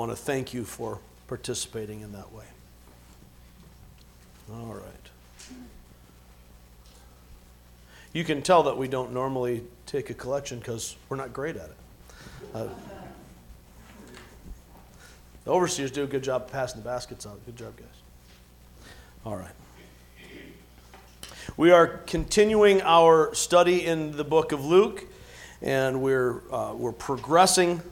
I want to thank you for participating in that way. All right. You can tell that we don't normally take a collection because we're not great at it. Uh, the overseers do a good job passing the baskets out. Good job, guys. All right. We are continuing our study in the book of Luke, and we're, uh, we're progressing,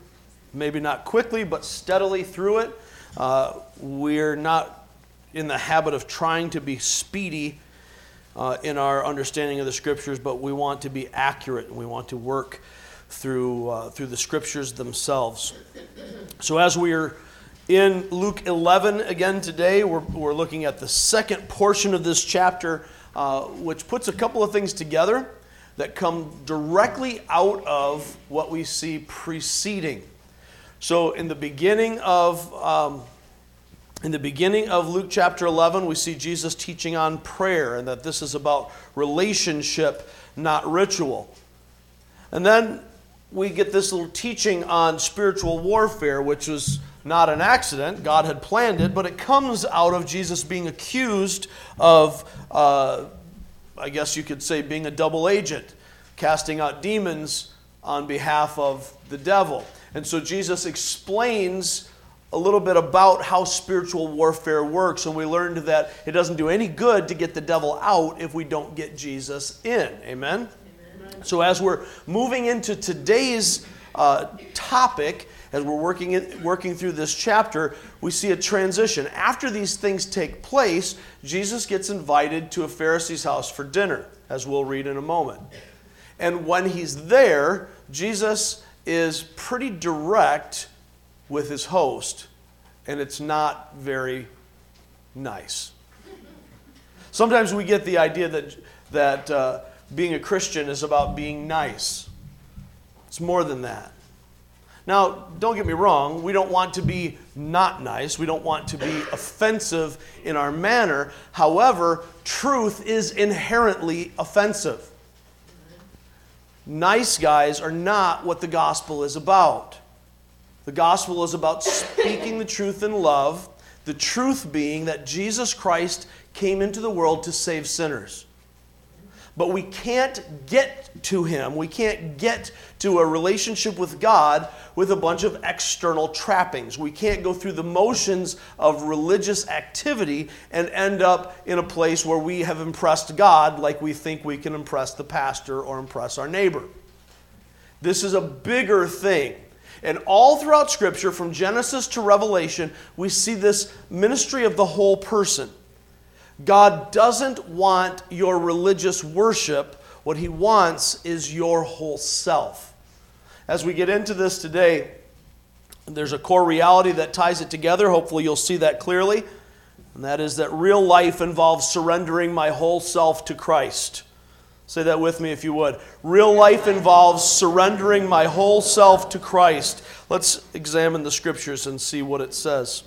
maybe not quickly, but steadily through it. Uh, we're not in the habit of trying to be speedy uh, in our understanding of the scriptures, but we want to be accurate and we want to work through, uh, through the scriptures themselves. So, as we are in Luke 11 again today, we're, we're looking at the second portion of this chapter, uh, which puts a couple of things together that come directly out of what we see preceding. So, in the beginning of um, in the beginning of Luke chapter 11, we see Jesus teaching on prayer and that this is about relationship, not ritual. And then we get this little teaching on spiritual warfare, which was not an accident. God had planned it, but it comes out of Jesus being accused of, uh, I guess you could say, being a double agent, casting out demons on behalf of the devil. And so Jesus explains a little bit about how spiritual warfare works, and we learned that it doesn't do any good to get the devil out if we don't get Jesus in. Amen? Amen. So, as we're moving into today's uh, topic, as we're working, in, working through this chapter, we see a transition. After these things take place, Jesus gets invited to a Pharisee's house for dinner, as we'll read in a moment. And when he's there, Jesus is pretty direct with his host, and it's not very nice. Sometimes we get the idea that, that uh, being a Christian is about being nice. It's more than that. Now, don't get me wrong, we don't want to be not nice. We don't want to be offensive in our manner. However, truth is inherently offensive. Nice guys are not what the gospel is about. The gospel is about speaking the truth in love, the truth being that Jesus Christ came into the world to save sinners. But we can't get to Him, we can't get to a relationship with God with a bunch of external trappings. We can't go through the motions of religious activity and end up in a place where we have impressed God like we think we can impress the pastor or impress our neighbor. This is a bigger thing. And all throughout Scripture, from Genesis to Revelation, we see this ministry of the whole person. God doesn't want your religious worship, what He wants is your whole self. As we get into this today, there's a core reality that ties it together. Hopefully, you'll see that clearly. And that is that real life involves surrendering my whole self to Christ. Say that with me if you would. Real life involves surrendering my whole self to Christ. Let's examine the scriptures and see what it says.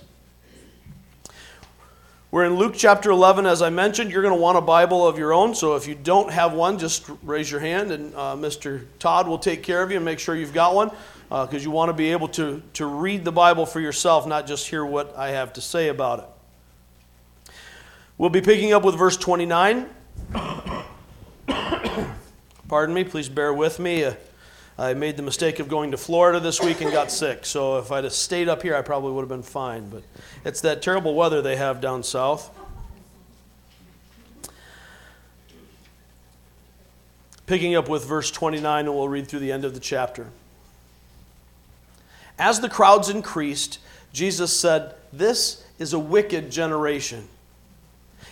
We're in Luke chapter 11, as I mentioned. You're going to want a Bible of your own, so if you don't have one, just raise your hand, and uh, Mr. Todd will take care of you and make sure you've got one, because uh, you want to be able to, to read the Bible for yourself, not just hear what I have to say about it. We'll be picking up with verse 29. Pardon me, please bear with me. Uh, I made the mistake of going to Florida this week and got sick. So if I'd have stayed up here, I probably would have been fine. But it's that terrible weather they have down south. Picking up with verse 29, and we'll read through the end of the chapter. As the crowds increased, Jesus said, This is a wicked generation.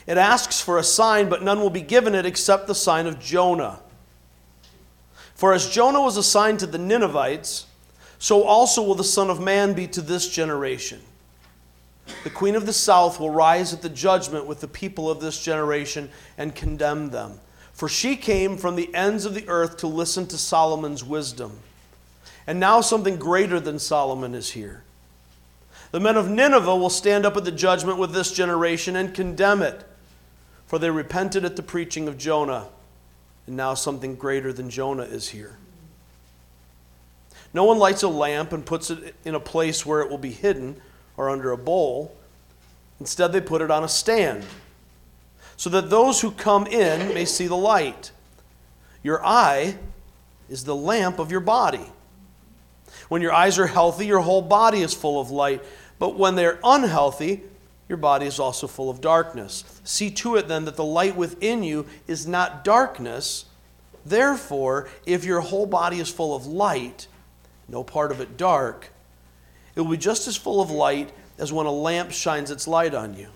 It asks for a sign, but none will be given it except the sign of Jonah. For as Jonah was assigned to the Ninevites, so also will the Son of Man be to this generation. The queen of the south will rise at the judgment with the people of this generation and condemn them. For she came from the ends of the earth to listen to Solomon's wisdom. And now something greater than Solomon is here. The men of Nineveh will stand up at the judgment with this generation and condemn it, for they repented at the preaching of Jonah and now something greater than Jonah is here. No one lights a lamp and puts it in a place where it will be hidden or under a bowl. Instead, they put it on a stand so that those who come in may see the light. Your eye is the lamp of your body. When your eyes are healthy, your whole body is full of light. But when they're unhealthy, your body is also full of darkness. See to it then that the light within you is not darkness. Therefore, if your whole body is full of light, no part of it dark, it will be just as full of light as when a lamp shines its light on you.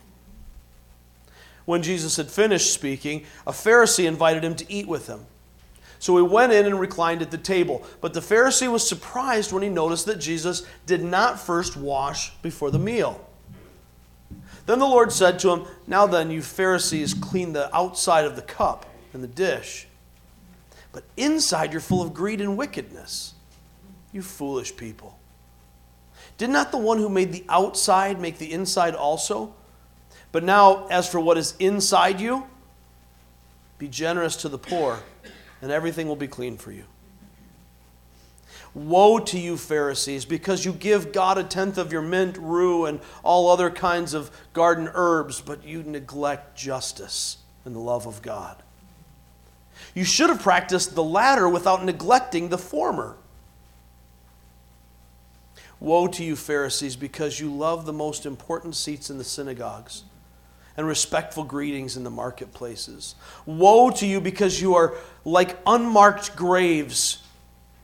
When Jesus had finished speaking, a Pharisee invited him to eat with him. So he went in and reclined at the table. But the Pharisee was surprised when he noticed that Jesus did not first wash before the meal. Then the Lord said to him, Now then, you Pharisees, clean the outside of the cup and the dish. But inside you're full of greed and wickedness. You foolish people. Did not the one who made the outside make the inside also? But now, as for what is inside you, be generous to the poor, and everything will be clean for you. Woe to you, Pharisees, because you give God a tenth of your mint, rue, and all other kinds of garden herbs, but you neglect justice and the love of God. You should have practiced the latter without neglecting the former. Woe to you, Pharisees, because you love the most important seats in the synagogues and respectful greetings in the marketplaces. Woe to you, because you are like unmarked graves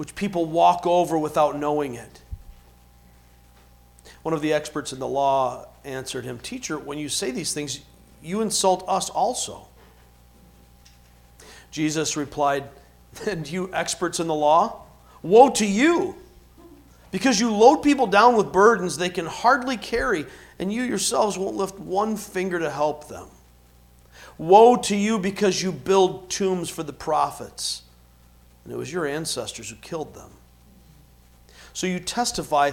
which people walk over without knowing it. One of the experts in the law answered him, Teacher, when you say these things, you insult us also. Jesus replied, And you experts in the law? Woe to you! Because you load people down with burdens they can hardly carry, and you yourselves won't lift one finger to help them. Woe to you because you build tombs for the prophets and it was your ancestors who killed them. So you testify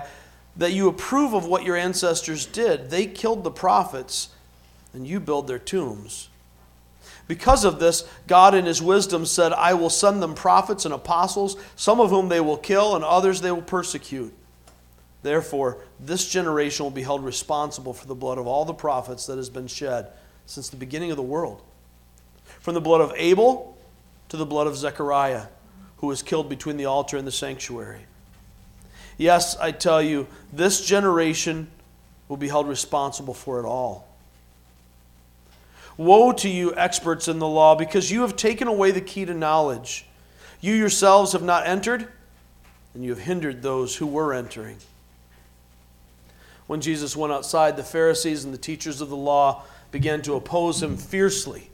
that you approve of what your ancestors did. They killed the prophets, and you build their tombs. Because of this, God in His wisdom said, I will send them prophets and apostles, some of whom they will kill, and others they will persecute. Therefore, this generation will be held responsible for the blood of all the prophets that has been shed since the beginning of the world. From the blood of Abel to the blood of Zechariah who was killed between the altar and the sanctuary. Yes, I tell you, this generation will be held responsible for it all. Woe to you, experts in the law, because you have taken away the key to knowledge. You yourselves have not entered, and you have hindered those who were entering. When Jesus went outside, the Pharisees and the teachers of the law began to oppose him fiercely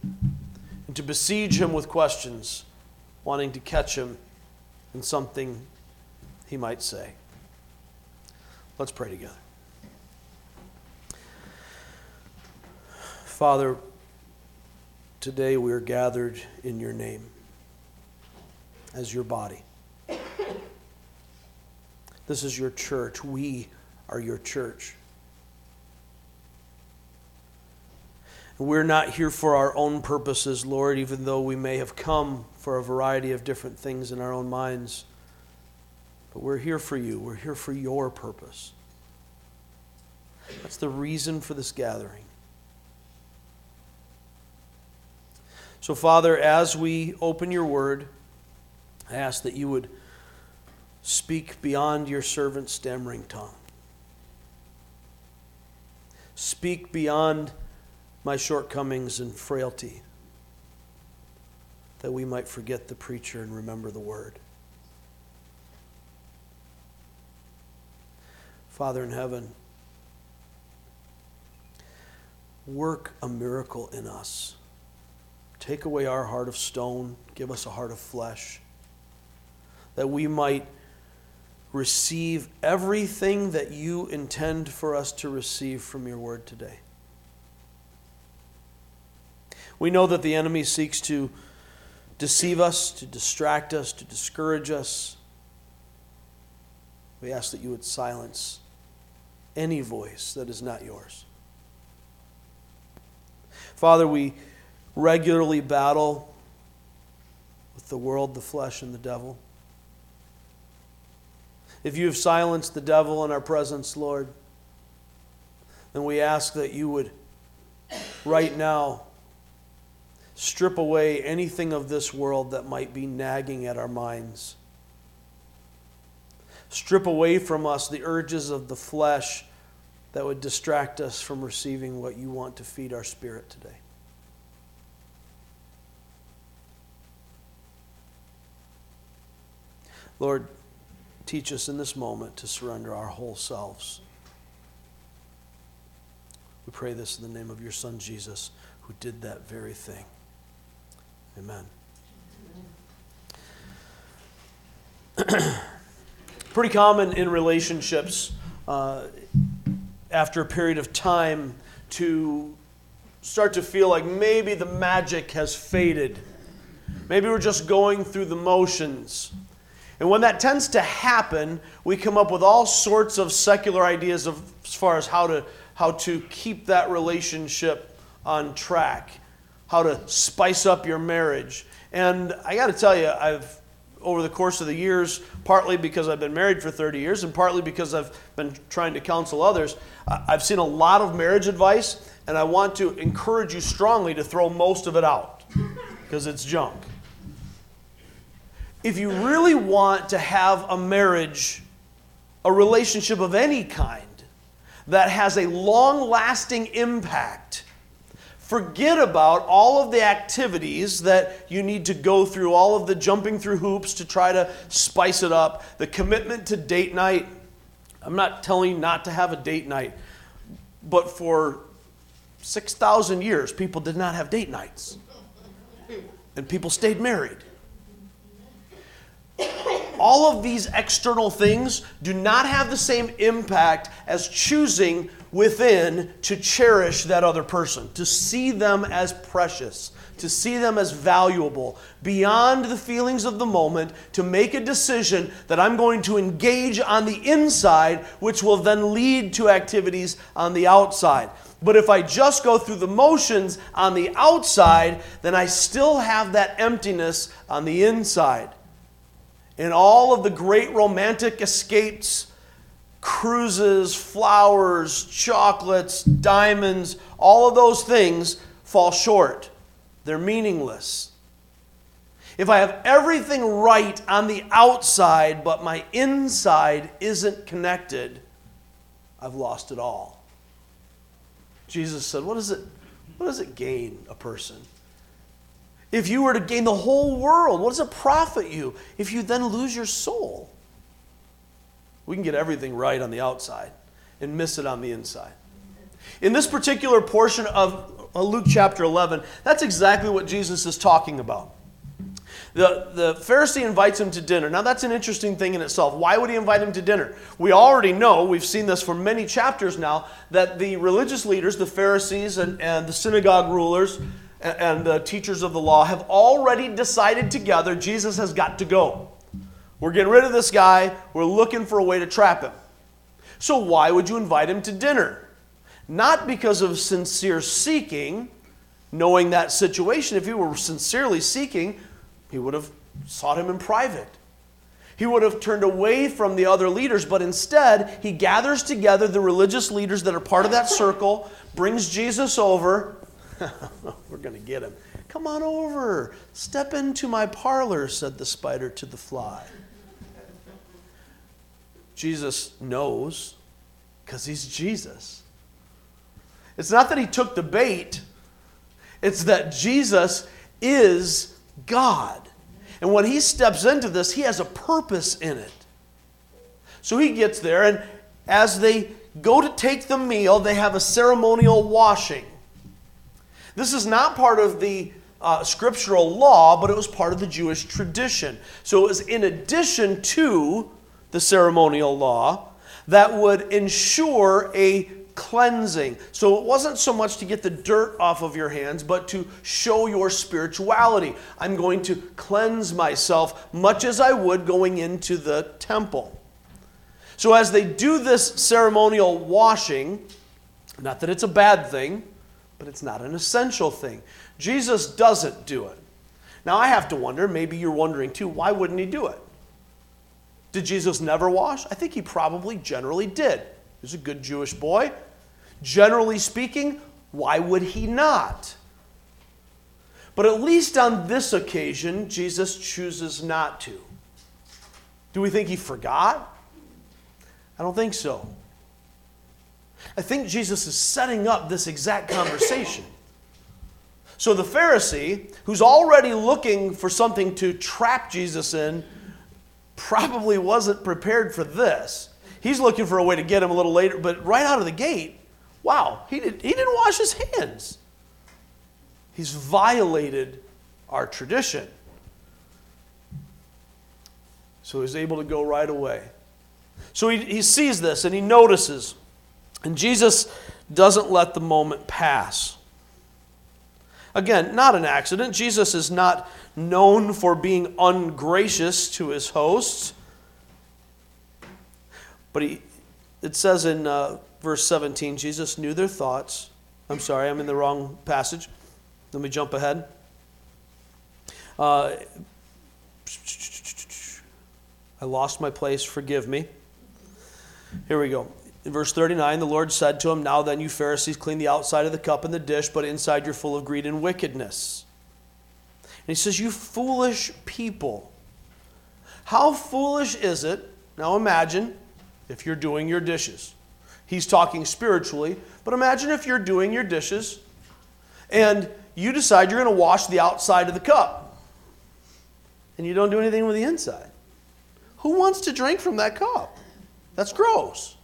and to besiege him with questions wanting to catch him in something he might say. Let's pray together. Father, today we are gathered in your name as your body. This is your church. We are your church. We're not here for our own purposes, Lord, even though we may have come for a variety of different things in our own minds. But we're here for you. We're here for your purpose. That's the reason for this gathering. So, Father, as we open your word, I ask that you would speak beyond your servant's stammering tongue. Speak beyond my shortcomings and frailty, that we might forget the preacher and remember the word. Father in heaven, work a miracle in us. Take away our heart of stone, give us a heart of flesh, that we might receive everything that you intend for us to receive from your word today. We know that the enemy seeks to deceive us, to distract us, to discourage us. We ask that you would silence any voice that is not yours. Father, we regularly battle with the world, the flesh, and the devil. If you have silenced the devil in our presence, Lord, then we ask that you would right now strip away anything of this world that might be nagging at our minds. Strip away from us the urges of the flesh that would distract us from receiving what you want to feed our spirit today. Lord, teach us in this moment to surrender our whole selves. We pray this in the name of your Son, Jesus, who did that very thing. Amen. Pretty common in relationships uh, after a period of time to start to feel like maybe the magic has faded. Maybe we're just going through the motions. And when that tends to happen, we come up with all sorts of secular ideas of, as far as how to, how to keep that relationship on track, how to spice up your marriage. And I got to tell you, I've over the course of the years, partly because I've been married for 30 years and partly because I've been trying to counsel others, I've seen a lot of marriage advice, and I want to encourage you strongly to throw most of it out because it's junk. If you really want to have a marriage, a relationship of any kind that has a long lasting impact, Forget about all of the activities that you need to go through, all of the jumping through hoops to try to spice it up, the commitment to date night. I'm not telling you not to have a date night, but for 6,000 years, people did not have date nights. And people stayed married. All of these external things do not have the same impact as choosing within to cherish that other person, to see them as precious, to see them as valuable, beyond the feelings of the moment, to make a decision that I'm going to engage on the inside, which will then lead to activities on the outside. But if I just go through the motions on the outside, then I still have that emptiness on the inside. And all of the great romantic escapes cruises, flowers, chocolates, diamonds, all of those things fall short. They're meaningless. If I have everything right on the outside, but my inside isn't connected, I've lost it all. Jesus said, What, is it, what does it gain a person? If you were to gain the whole world, what does it profit you if you then lose your soul? We can get everything right on the outside and miss it on the inside. In this particular portion of Luke chapter 11, that's exactly what Jesus is talking about. The, the Pharisee invites him to dinner. Now, that's an interesting thing in itself. Why would he invite him to dinner? We already know, we've seen this for many chapters now, that the religious leaders, the Pharisees and, and the synagogue rulers and, and the teachers of the law, have already decided together Jesus has got to go. We're getting rid of this guy. We're looking for a way to trap him. So, why would you invite him to dinner? Not because of sincere seeking, knowing that situation. If he were sincerely seeking, he would have sought him in private. He would have turned away from the other leaders, but instead, he gathers together the religious leaders that are part of that circle, brings Jesus over. We're going to get him. Come on over. Step into my parlor, said the spider to the fly. Jesus knows because he's Jesus. It's not that he took the bait, it's that Jesus is God. And when he steps into this, he has a purpose in it. So he gets there, and as they go to take the meal, they have a ceremonial washing. This is not part of the uh, scriptural law, but it was part of the Jewish tradition. So it was in addition to the ceremonial law, that would ensure a cleansing. So it wasn't so much to get the dirt off of your hands, but to show your spirituality. I'm going to cleanse myself much as I would going into the temple. So as they do this ceremonial washing, not that it's a bad thing, but it's not an essential thing. Jesus doesn't do it. Now I have to wonder, maybe you're wondering too, why wouldn't he do it? Did Jesus never wash? I think he probably generally did. He was a good Jewish boy. Generally speaking, why would he not? But at least on this occasion, Jesus chooses not to. Do we think he forgot? I don't think so. I think Jesus is setting up this exact conversation. So the Pharisee, who's already looking for something to trap Jesus in, probably wasn't prepared for this. He's looking for a way to get him a little later, but right out of the gate, wow, he, did, he didn't wash his hands. He's violated our tradition. So he's able to go right away. So he, he sees this and he notices. And Jesus doesn't let the moment pass. Again, not an accident. Jesus is not known for being ungracious to his hosts. But he, it says in uh, verse 17 Jesus knew their thoughts. I'm sorry, I'm in the wrong passage. Let me jump ahead. Uh, I lost my place, forgive me. Here we go. In verse 39, the Lord said to him, Now then, you Pharisees, clean the outside of the cup and the dish, but inside you're full of greed and wickedness. And he says, You foolish people. How foolish is it? Now imagine if you're doing your dishes. He's talking spiritually, but imagine if you're doing your dishes and you decide you're going to wash the outside of the cup and you don't do anything with the inside. Who wants to drink from that cup? That's gross.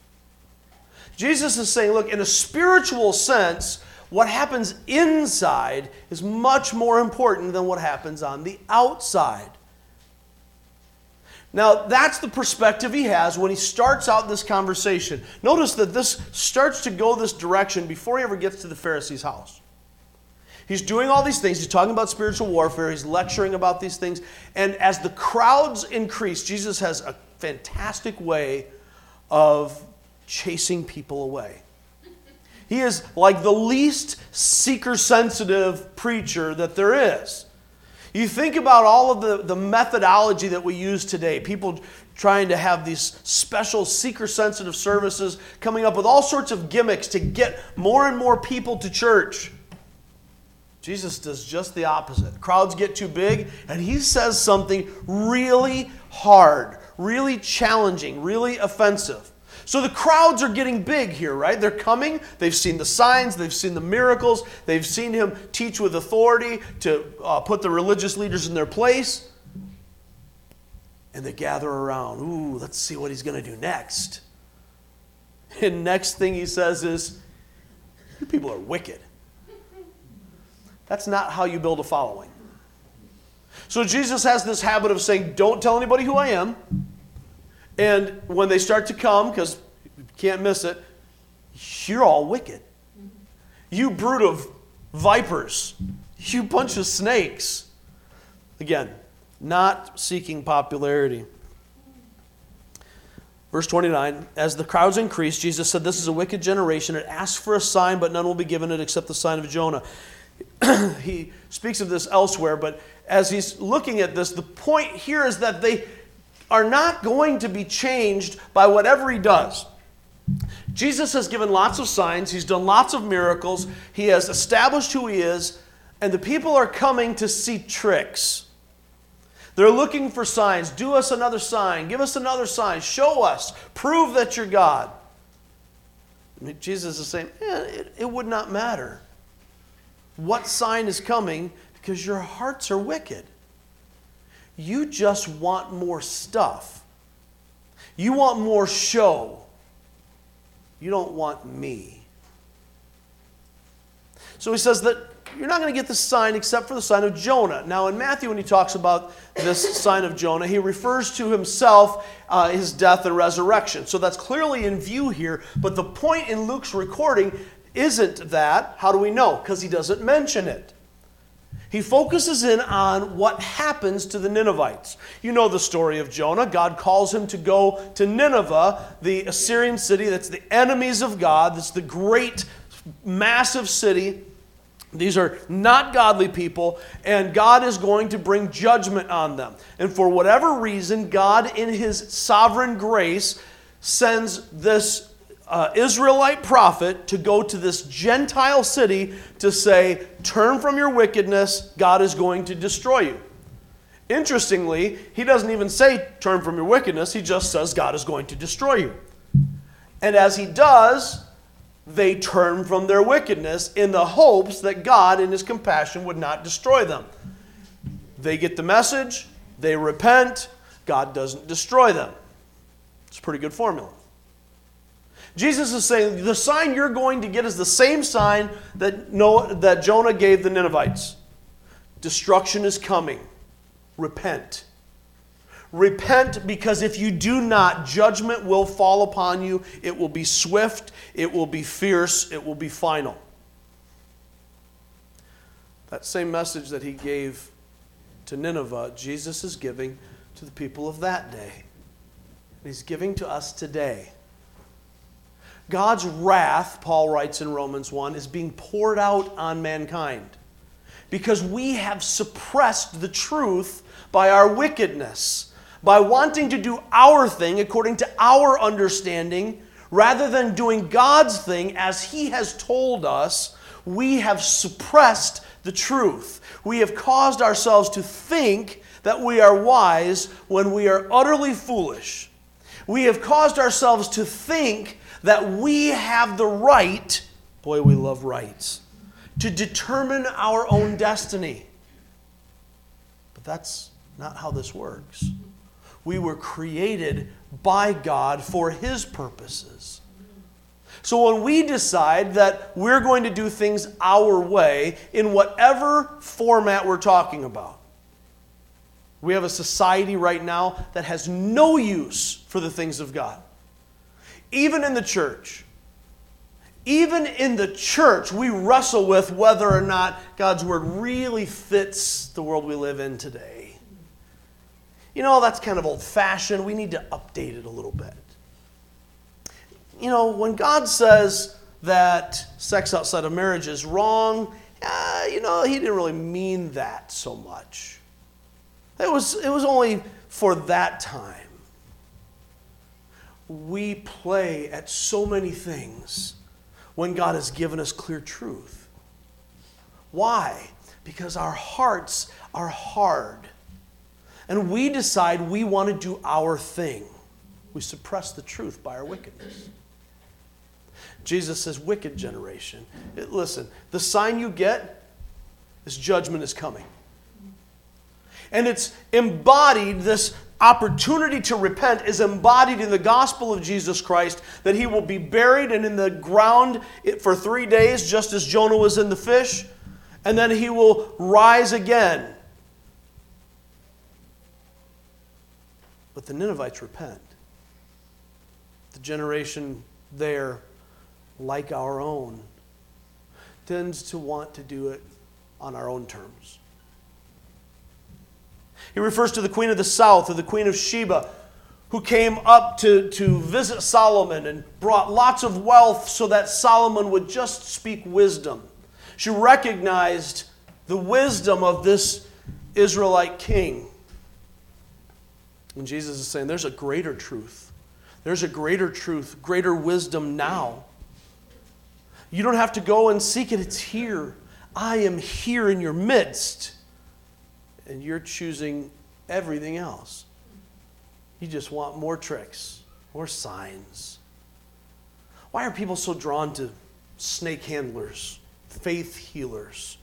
Jesus is saying, look, in a spiritual sense, what happens inside is much more important than what happens on the outside. Now, that's the perspective he has when he starts out this conversation. Notice that this starts to go this direction before he ever gets to the Pharisee's house. He's doing all these things. He's talking about spiritual warfare. He's lecturing about these things. And as the crowds increase, Jesus has a fantastic way of chasing people away. He is like the least seeker sensitive preacher that there is. You think about all of the, the methodology that we use today, people trying to have these special seeker sensitive services, coming up with all sorts of gimmicks to get more and more people to church. Jesus does just the opposite. Crowds get too big, and he says something really hard, really challenging, really offensive. So the crowds are getting big here, right? They're coming. They've seen the signs, they've seen the miracles, they've seen him teach with authority to uh, put the religious leaders in their place. And they gather around. Ooh, let's see what he's going to do next. And next thing he says is, You people are wicked. That's not how you build a following. So Jesus has this habit of saying, Don't tell anybody who I am. And when they start to come, because you can't miss it, you're all wicked. You brood of vipers. You bunch of snakes. Again, not seeking popularity. Verse 29 As the crowds increased, Jesus said, This is a wicked generation. It asks for a sign, but none will be given it except the sign of Jonah. he speaks of this elsewhere, but as he's looking at this, the point here is that they are not going to be changed by whatever he does. Jesus has given lots of signs, he's done lots of miracles, he has established who he is, and the people are coming to see tricks. They're looking for signs. Do us another sign. Give us another sign. Show us. Prove that you're God. Jesus is saying, eh, it, it would not matter what sign is coming because your hearts are wicked. You just want more stuff. You want more show. You don't want me. So he says that you're not going to get the sign except for the sign of Jonah. Now, in Matthew, when he talks about this sign of Jonah, he refers to himself, uh, his death, and resurrection. So that's clearly in view here. But the point in Luke's recording isn't that. How do we know? Because he doesn't mention it. He focuses in on what happens to the Ninevites. You know the story of Jonah. God calls him to go to Nineveh, the Assyrian city that's the enemies of God, that's the great, massive city. These are not godly people, and God is going to bring judgment on them. And for whatever reason, God, in His sovereign grace, sends this uh, Israelite prophet to go to this Gentile city to say, Turn from your wickedness, God is going to destroy you. Interestingly, he doesn't even say, Turn from your wickedness, he just says, God is going to destroy you. And as he does, they turn from their wickedness in the hopes that God, in his compassion, would not destroy them. They get the message, they repent, God doesn't destroy them. It's a pretty good formula. Jesus is saying the sign you're going to get is the same sign that, Noah, that Jonah gave the Ninevites destruction is coming. Repent. Repent because if you do not, judgment will fall upon you. It will be swift, it will be fierce, it will be final. That same message that he gave to Nineveh, Jesus is giving to the people of that day. He's giving to us today. God's wrath, Paul writes in Romans 1, is being poured out on mankind because we have suppressed the truth by our wickedness, by wanting to do our thing according to our understanding rather than doing God's thing as He has told us. We have suppressed the truth. We have caused ourselves to think that we are wise when we are utterly foolish. We have caused ourselves to think that we have the right, boy, we love rights, to determine our own destiny. But that's not how this works. We were created by God for His purposes. So when we decide that we're going to do things our way in whatever format we're talking about, we have a society right now that has no use for the things of God. Even in the church, even in the church, we wrestle with whether or not God's word really fits the world we live in today. You know, that's kind of old fashioned. We need to update it a little bit. You know, when God says that sex outside of marriage is wrong, uh, you know, he didn't really mean that so much. It was, it was only for that time. We play at so many things when God has given us clear truth. Why? Because our hearts are hard. And we decide we want to do our thing. We suppress the truth by our wickedness. Jesus says, wicked generation. Listen, the sign you get is judgment is coming. And it's embodied, this opportunity to repent is embodied in the gospel of Jesus Christ that he will be buried and in the ground for three days, just as Jonah was in the fish, and then he will rise again. But the Ninevites repent. The generation there, like our own, tends to want to do it on our own terms. He refers to the queen of the south, or the queen of Sheba, who came up to, to visit Solomon and brought lots of wealth so that Solomon would just speak wisdom. She recognized the wisdom of this Israelite king. And Jesus is saying, There's a greater truth. There's a greater truth, greater wisdom now. You don't have to go and seek it, it's here. I am here in your midst and you're choosing everything else. You just want more tricks, more signs. Why are people so drawn to snake handlers, faith healers,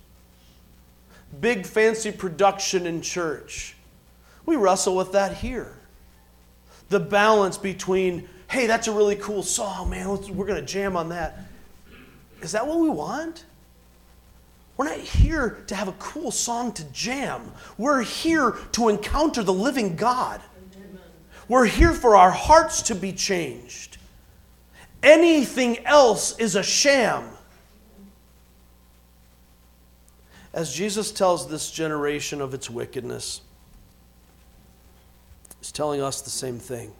big fancy production in church? We wrestle with that here. The balance between, hey, that's a really cool song, man, we're going to jam on that. Is that what we want? We're not here to have a cool song to jam. We're here to encounter the living God. We're here for our hearts to be changed. Anything else is a sham. As Jesus tells this generation of its wickedness, he's telling us the same thing.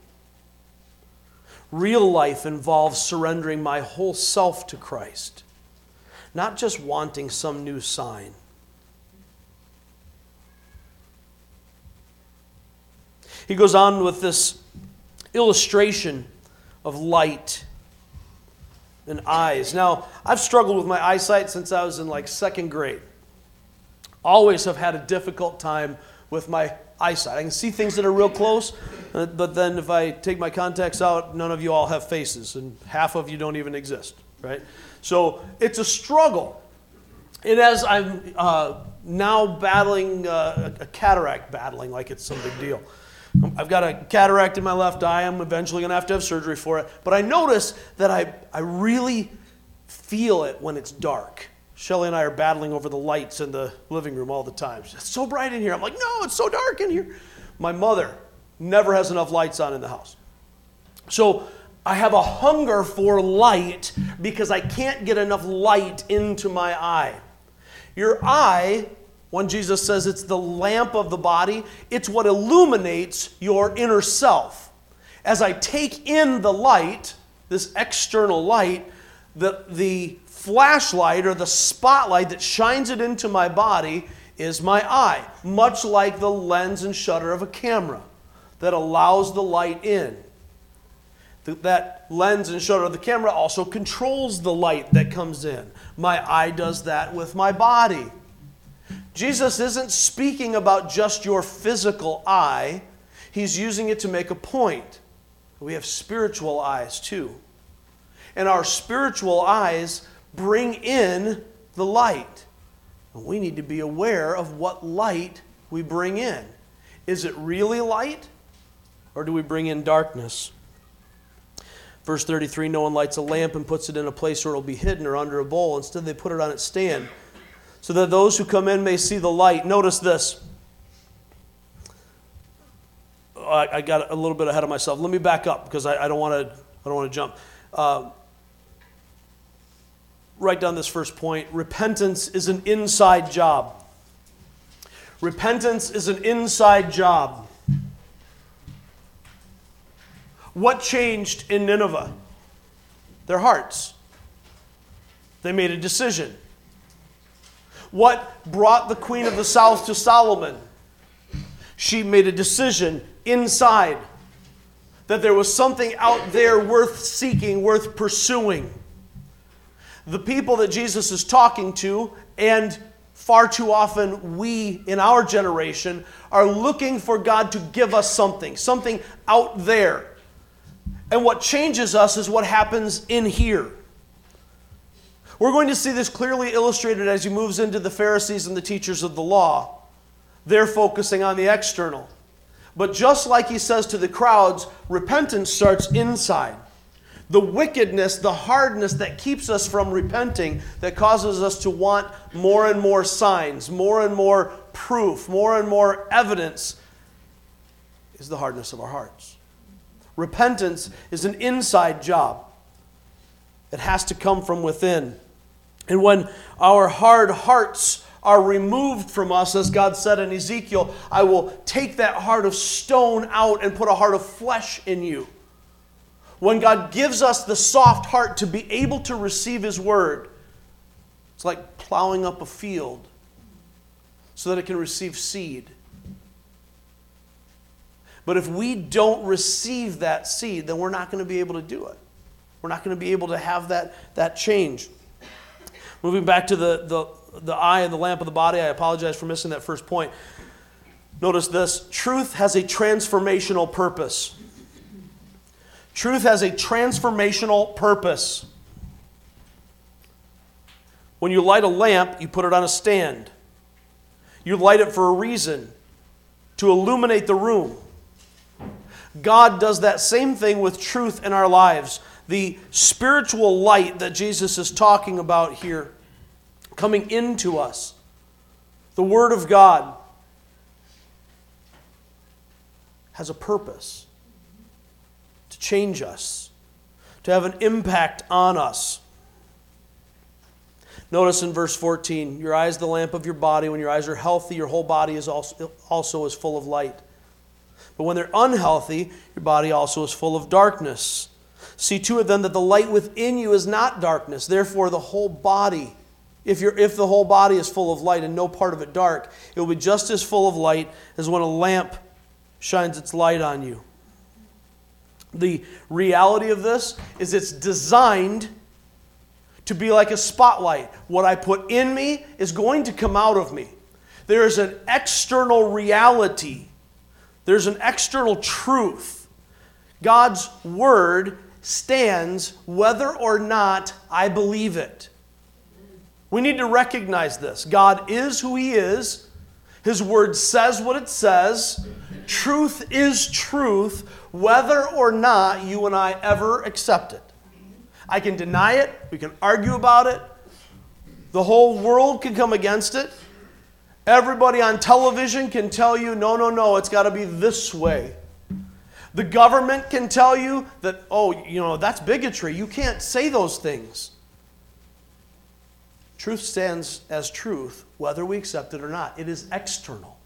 Real life involves surrendering my whole self to Christ not just wanting some new sign. He goes on with this illustration of light and eyes. Now, I've struggled with my eyesight since I was in like second grade. Always have had a difficult time with my eyesight. I can see things that are real close, uh, but then if I take my contacts out, none of you all have faces, and half of you don't even exist, right? So it's a struggle. And as I'm uh, now battling uh, a cataract, battling like it's some big deal. I've got a cataract in my left eye. I'm eventually going to have to have surgery for it. But I notice that I, I really feel it when it's dark. Shelly and I are battling over the lights in the living room all the time. It's so bright in here. I'm like, no, it's so dark in here. My mother never has enough lights on in the house. So I have a hunger for light because I can't get enough light into my eye. Your eye when Jesus says it's the lamp of the body, it's what illuminates your inner self. As I take in the light, this external light, the, the flashlight or the spotlight that shines it into my body is my eye, much like the lens and shutter of a camera that allows the light in. That lens and shutter of the camera also controls the light that comes in. My eye does that with my body. Jesus isn't speaking about just your physical eye, he's using it to make a point. We have spiritual eyes too. And our spiritual eyes bring in the light. We need to be aware of what light we bring in. Is it really light? Or do we bring in darkness? Verse 33 No one lights a lamp and puts it in a place where it will be hidden or under a bowl. Instead, they put it on its stand so that those who come in may see the light. Notice this. I, got a little bit ahead of myself. Let me back up because I, I don't want to. I don't want to jump. Uh, write down this first point. Repentance is an inside job. Repentance is an inside job. What changed in Nineveh? Their hearts. They made a decision. What brought the queen of the south to Solomon? She made a decision inside that there was something out there worth seeking, worth pursuing. The people that Jesus is talking to, and far too often we in our generation, are looking for God to give us something, something out there. And what changes us is what happens in here. We're going to see this clearly illustrated as he moves into the Pharisees and the teachers of the law. They're focusing on the external. But just like he says to the crowds, repentance starts inside. The wickedness, the hardness that keeps us from repenting, that causes us to want more and more signs, more and more proof, more and more evidence, is the hardness of our hearts. Repentance is an inside job, it has to come from within. And when our hard hearts are removed from us, as God said in Ezekiel, I will take that heart of stone out and put a heart of flesh in you. When God gives us the soft heart to be able to receive His word, it's like plowing up a field so that it can receive seed. But if we don't receive that seed, then we're not going to be able to do it. We're not going to be able to have that, that change. Moving back to the, the, the eye and the lamp of the body, I apologize for missing that first point. Notice this truth has a transformational purpose. Truth has a transformational purpose. When you light a lamp, you put it on a stand. You light it for a reason to illuminate the room. God does that same thing with truth in our lives the spiritual light that Jesus is talking about here coming into us, the Word of God, has a purpose to change us, to have an impact on us. Notice in verse 14, your eye is the lamp of your body. When your eyes are healthy, your whole body is also, also is full of light. But when they're unhealthy, your body also is full of darkness. See to it then that the light within you is not darkness. Therefore, the whole body If, you're, if the whole body is full of light and no part of it dark, it will be just as full of light as when a lamp shines its light on you. The reality of this is it's designed to be like a spotlight. What I put in me is going to come out of me. There is an external reality, there's an external truth. God's word stands whether or not I believe it. We need to recognize this. God is who He is, His word says what it says. Truth is truth, whether or not you and I ever accept it. I can deny it, we can argue about it, the whole world can come against it. Everybody on television can tell you, no, no, no, it's got to be this way. The government can tell you that, oh, you know, that's bigotry. You can't say those things. Truth stands as truth, whether we accept it or not. It is external,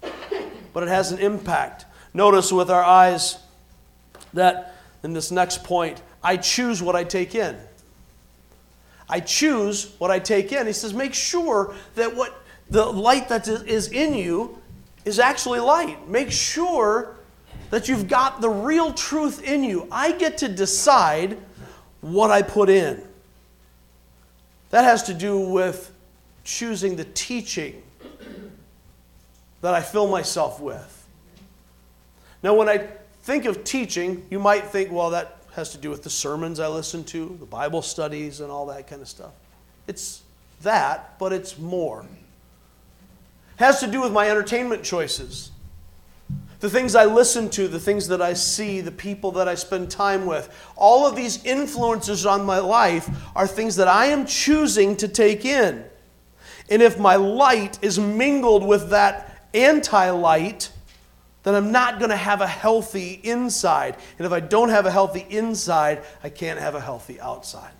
but it has an impact. Notice with our eyes that in this next point, I choose what I take in. I choose what I take in. He says, make sure that what the light that is in you is actually light. Make sure that you've got the real truth in you. I get to decide what I put in. That has to do with choosing the teaching that I fill myself with. Now, when I think of teaching, you might think, well, that has to do with the sermons I listen to, the Bible studies, and all that kind of stuff. It's that, but it's more. Has to do with my entertainment choices. The things I listen to, the things that I see, the people that I spend time with. All of these influences on my life are things that I am choosing to take in. And if my light is mingled with that anti light, then I'm not going to have a healthy inside. And if I don't have a healthy inside, I can't have a healthy outside.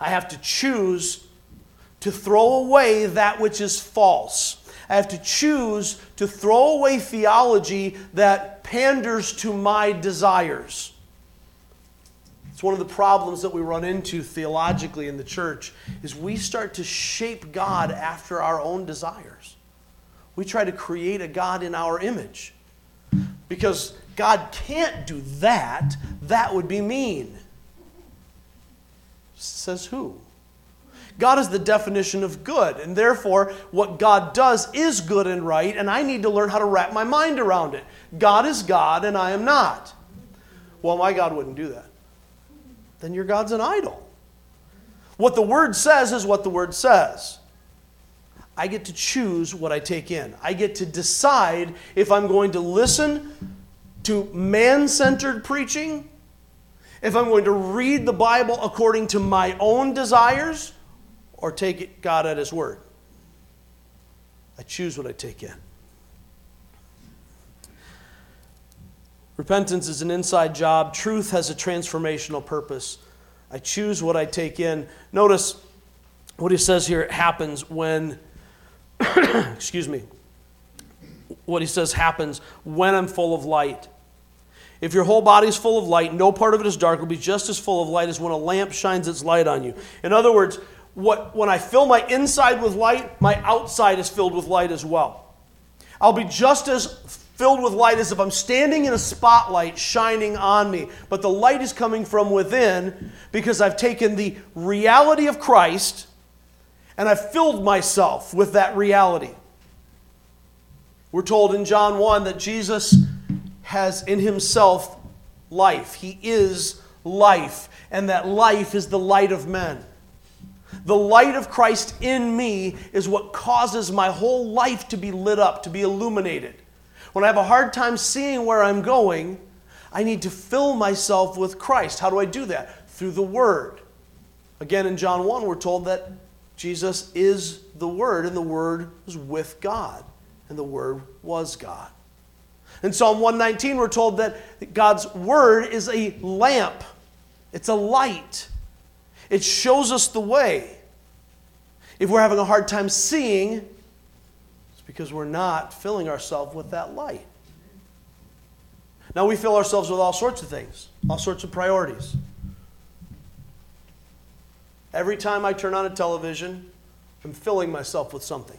I have to choose to throw away that which is false. I have to choose to throw away theology that panders to my desires. It's one of the problems that we run into theologically in the church is we start to shape God after our own desires we try to create a God in our image. Because God can't do that. That would be mean. Says who? God is the definition of good, and therefore, what God does is good and right, and I need to learn how to wrap my mind around it. God is God, and I am not. Well, my God wouldn't do that. Then your God's an idol. What the Word says is what the Word says. I get to choose what I take in. I get to decide if I'm going to listen to man centered preaching, if I'm going to read the Bible according to my own desires, or take God at His word. I choose what I take in. Repentance is an inside job. Truth has a transformational purpose. I choose what I take in. Notice what he says here happens when excuse me, what he says happens when I'm full of light. If your whole body is full of light, no part of it is dark, will be just as full of light as when a lamp shines its light on you. In other words, what, when I fill my inside with light, my outside is filled with light as well. I'll be just as filled with light as if I'm standing in a spotlight shining on me. But the light is coming from within because I've taken the reality of Christ and I've filled myself with that reality. We're told in John 1 that Jesus has in himself life. He is life, and that life is the light of men. The light of Christ in me is what causes my whole life to be lit up, to be illuminated. When I have a hard time seeing where I'm going, I need to fill myself with Christ. How do I do that? Through the Word. Again, in John 1, we're told that Jesus is the Word, and the Word was with God, and the Word was God. In Psalm 119, we're told that God's Word is a lamp, it's a light, it shows us the way. If we're having a hard time seeing, it's because we're not filling ourselves with that light. Now, we fill ourselves with all sorts of things, all sorts of priorities Every time I turn on a television, I'm filling myself with something.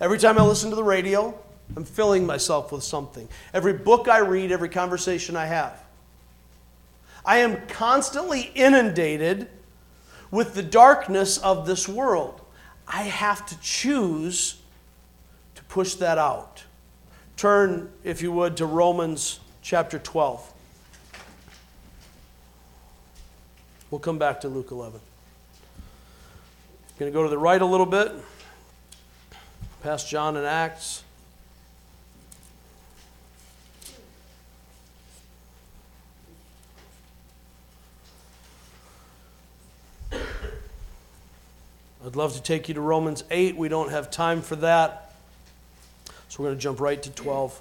Every time I listen to the radio, I'm filling myself with something. Every book I read, every conversation I have. I am constantly inundated with the darkness of this world. I have to choose to push that out. Turn, if you would, to Romans chapter 12. We'll come back to Luke 11. Going to go to the right a little bit, past John and Acts. I'd love to take you to Romans 8. We don't have time for that. So we're going to jump right to 12.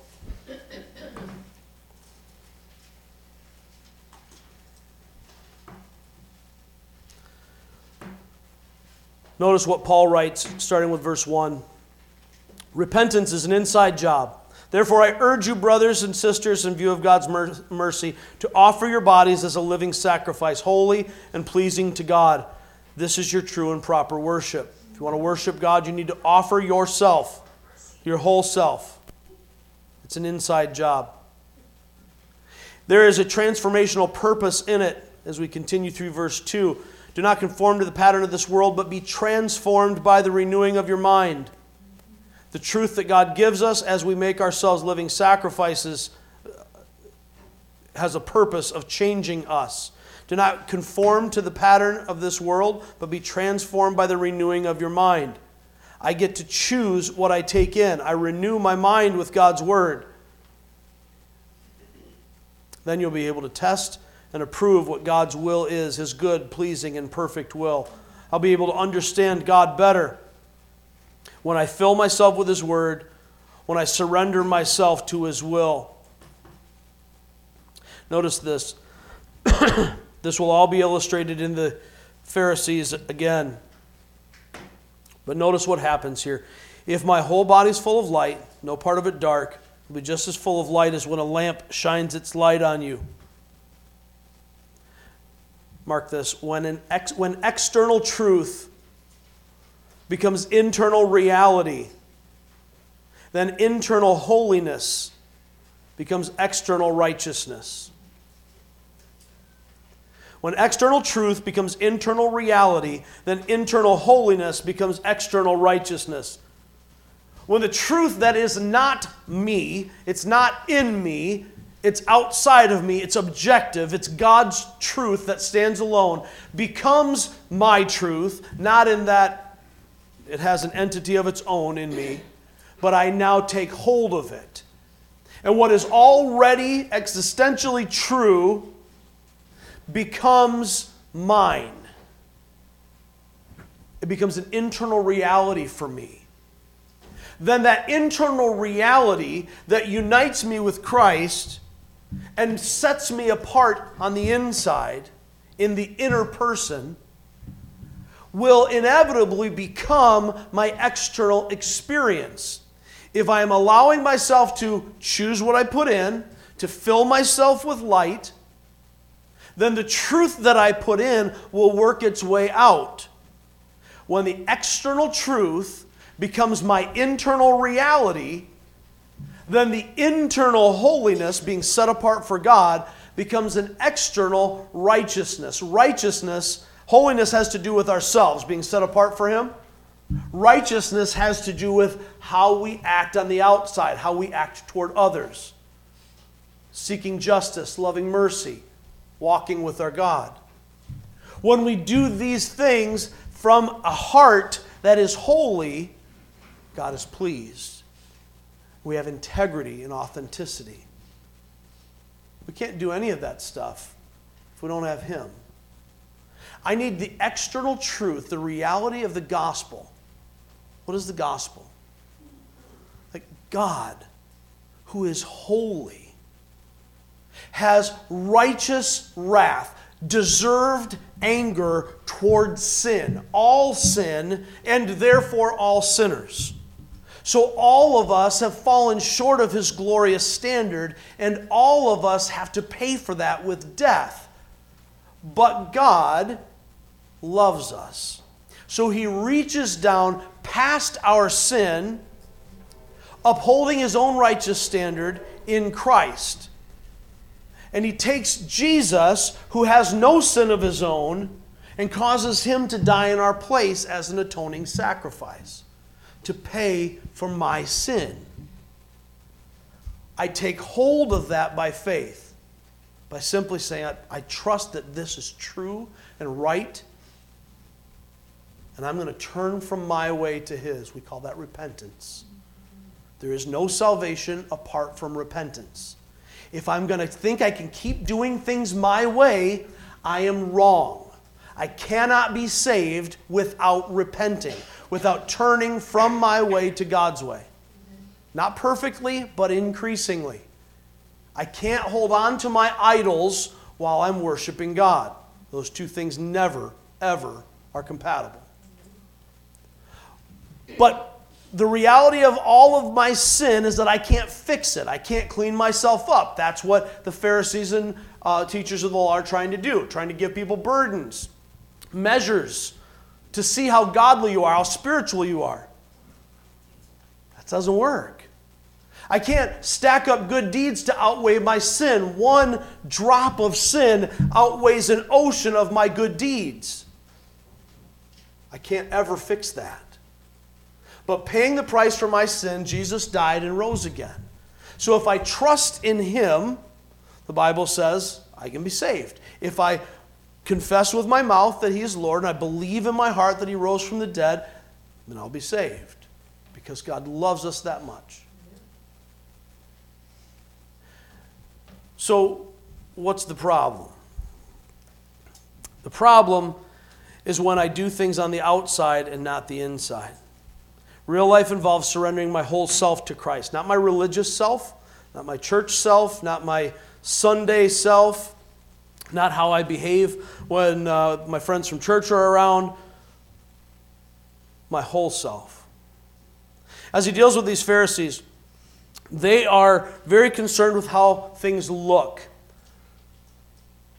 Notice what Paul writes, starting with verse 1. Repentance is an inside job. Therefore, I urge you, brothers and sisters, in view of God's mercy, to offer your bodies as a living sacrifice, holy and pleasing to God this is your true and proper worship. If you want to worship God, you need to offer yourself, your whole self. It's an inside job. There is a transformational purpose in it as we continue through verse 2. Do not conform to the pattern of this world, but be transformed by the renewing of your mind. The truth that God gives us as we make ourselves living sacrifices has a purpose of changing us. Do not conform to the pattern of this world, but be transformed by the renewing of your mind. I get to choose what I take in. I renew my mind with God's word. Then you'll be able to test and approve what God's will is, his good, pleasing, and perfect will. I'll be able to understand God better when I fill myself with his word, when I surrender myself to his will. Notice this. This will all be illustrated in the Pharisees again. But notice what happens here. If my whole body is full of light, no part of it dark, it'll be just as full of light as when a lamp shines its light on you. Mark this when, an ex, when external truth becomes internal reality, then internal holiness becomes external righteousness. When external truth becomes internal reality, then internal holiness becomes external righteousness. When the truth that is not me, it's not in me, it's outside of me, it's objective, it's God's truth that stands alone, becomes my truth, not in that it has an entity of its own in me, but I now take hold of it. And what is already existentially true becomes mine. It becomes an internal reality for me. Then that internal reality that unites me with Christ and sets me apart on the inside, in the inner person, will inevitably become my external experience. If I am allowing myself to choose what I put in, to fill myself with light, then the truth that I put in will work its way out. When the external truth becomes my internal reality, then the internal holiness, being set apart for God, becomes an external righteousness. Righteousness, holiness has to do with ourselves, being set apart for Him. Righteousness has to do with how we act on the outside, how we act toward others, seeking justice, loving mercy walking with our God. When we do these things from a heart that is holy, God is pleased. We have integrity and authenticity. We can't do any of that stuff if we don't have Him. I need the external truth, the reality of the gospel. What is the gospel? Like God, who is holy, has righteous wrath, deserved anger toward sin, all sin, and therefore all sinners. So all of us have fallen short of his glorious standard, and all of us have to pay for that with death. But God, loves us. So he reaches down past our sin, upholding his own righteous standard in Christ. And he takes Jesus, who has no sin of his own, and causes him to die in our place as an atoning sacrifice to pay for my sin. I take hold of that by faith, by simply saying, I, I trust that this is true and right, and I'm going to turn from my way to His. We call that repentance. There is no salvation apart from repentance. If I'm going to think I can keep doing things my way, I am wrong. I cannot be saved without repenting, without turning from my way to God's way. Not perfectly, but increasingly. I can't hold on to my idols while I'm worshiping God. Those two things never, ever are compatible. But the reality of all of my sin is that I can't fix it. I can't clean myself up. That's what the Pharisees and uh, teachers of the law are trying to do, trying to give people burdens, measures to see how godly you are, how spiritual you are. That doesn't work. I can't stack up good deeds to outweigh my sin. One drop of sin outweighs an ocean of my good deeds. I can't ever fix that. But paying the price for my sin, Jesus died and rose again. So if I trust in Him, the Bible says I can be saved. If I confess with my mouth that He is Lord and I believe in my heart that He rose from the dead, then I'll be saved because God loves us that much. So, what's the problem? The problem is when I do things on the outside and not the inside. Real life involves surrendering my whole self to Christ, not my religious self, not my church self, not my Sunday self, not how I behave when uh, my friends from church are around, my whole self. As he deals with these Pharisees, they are very concerned with how things look,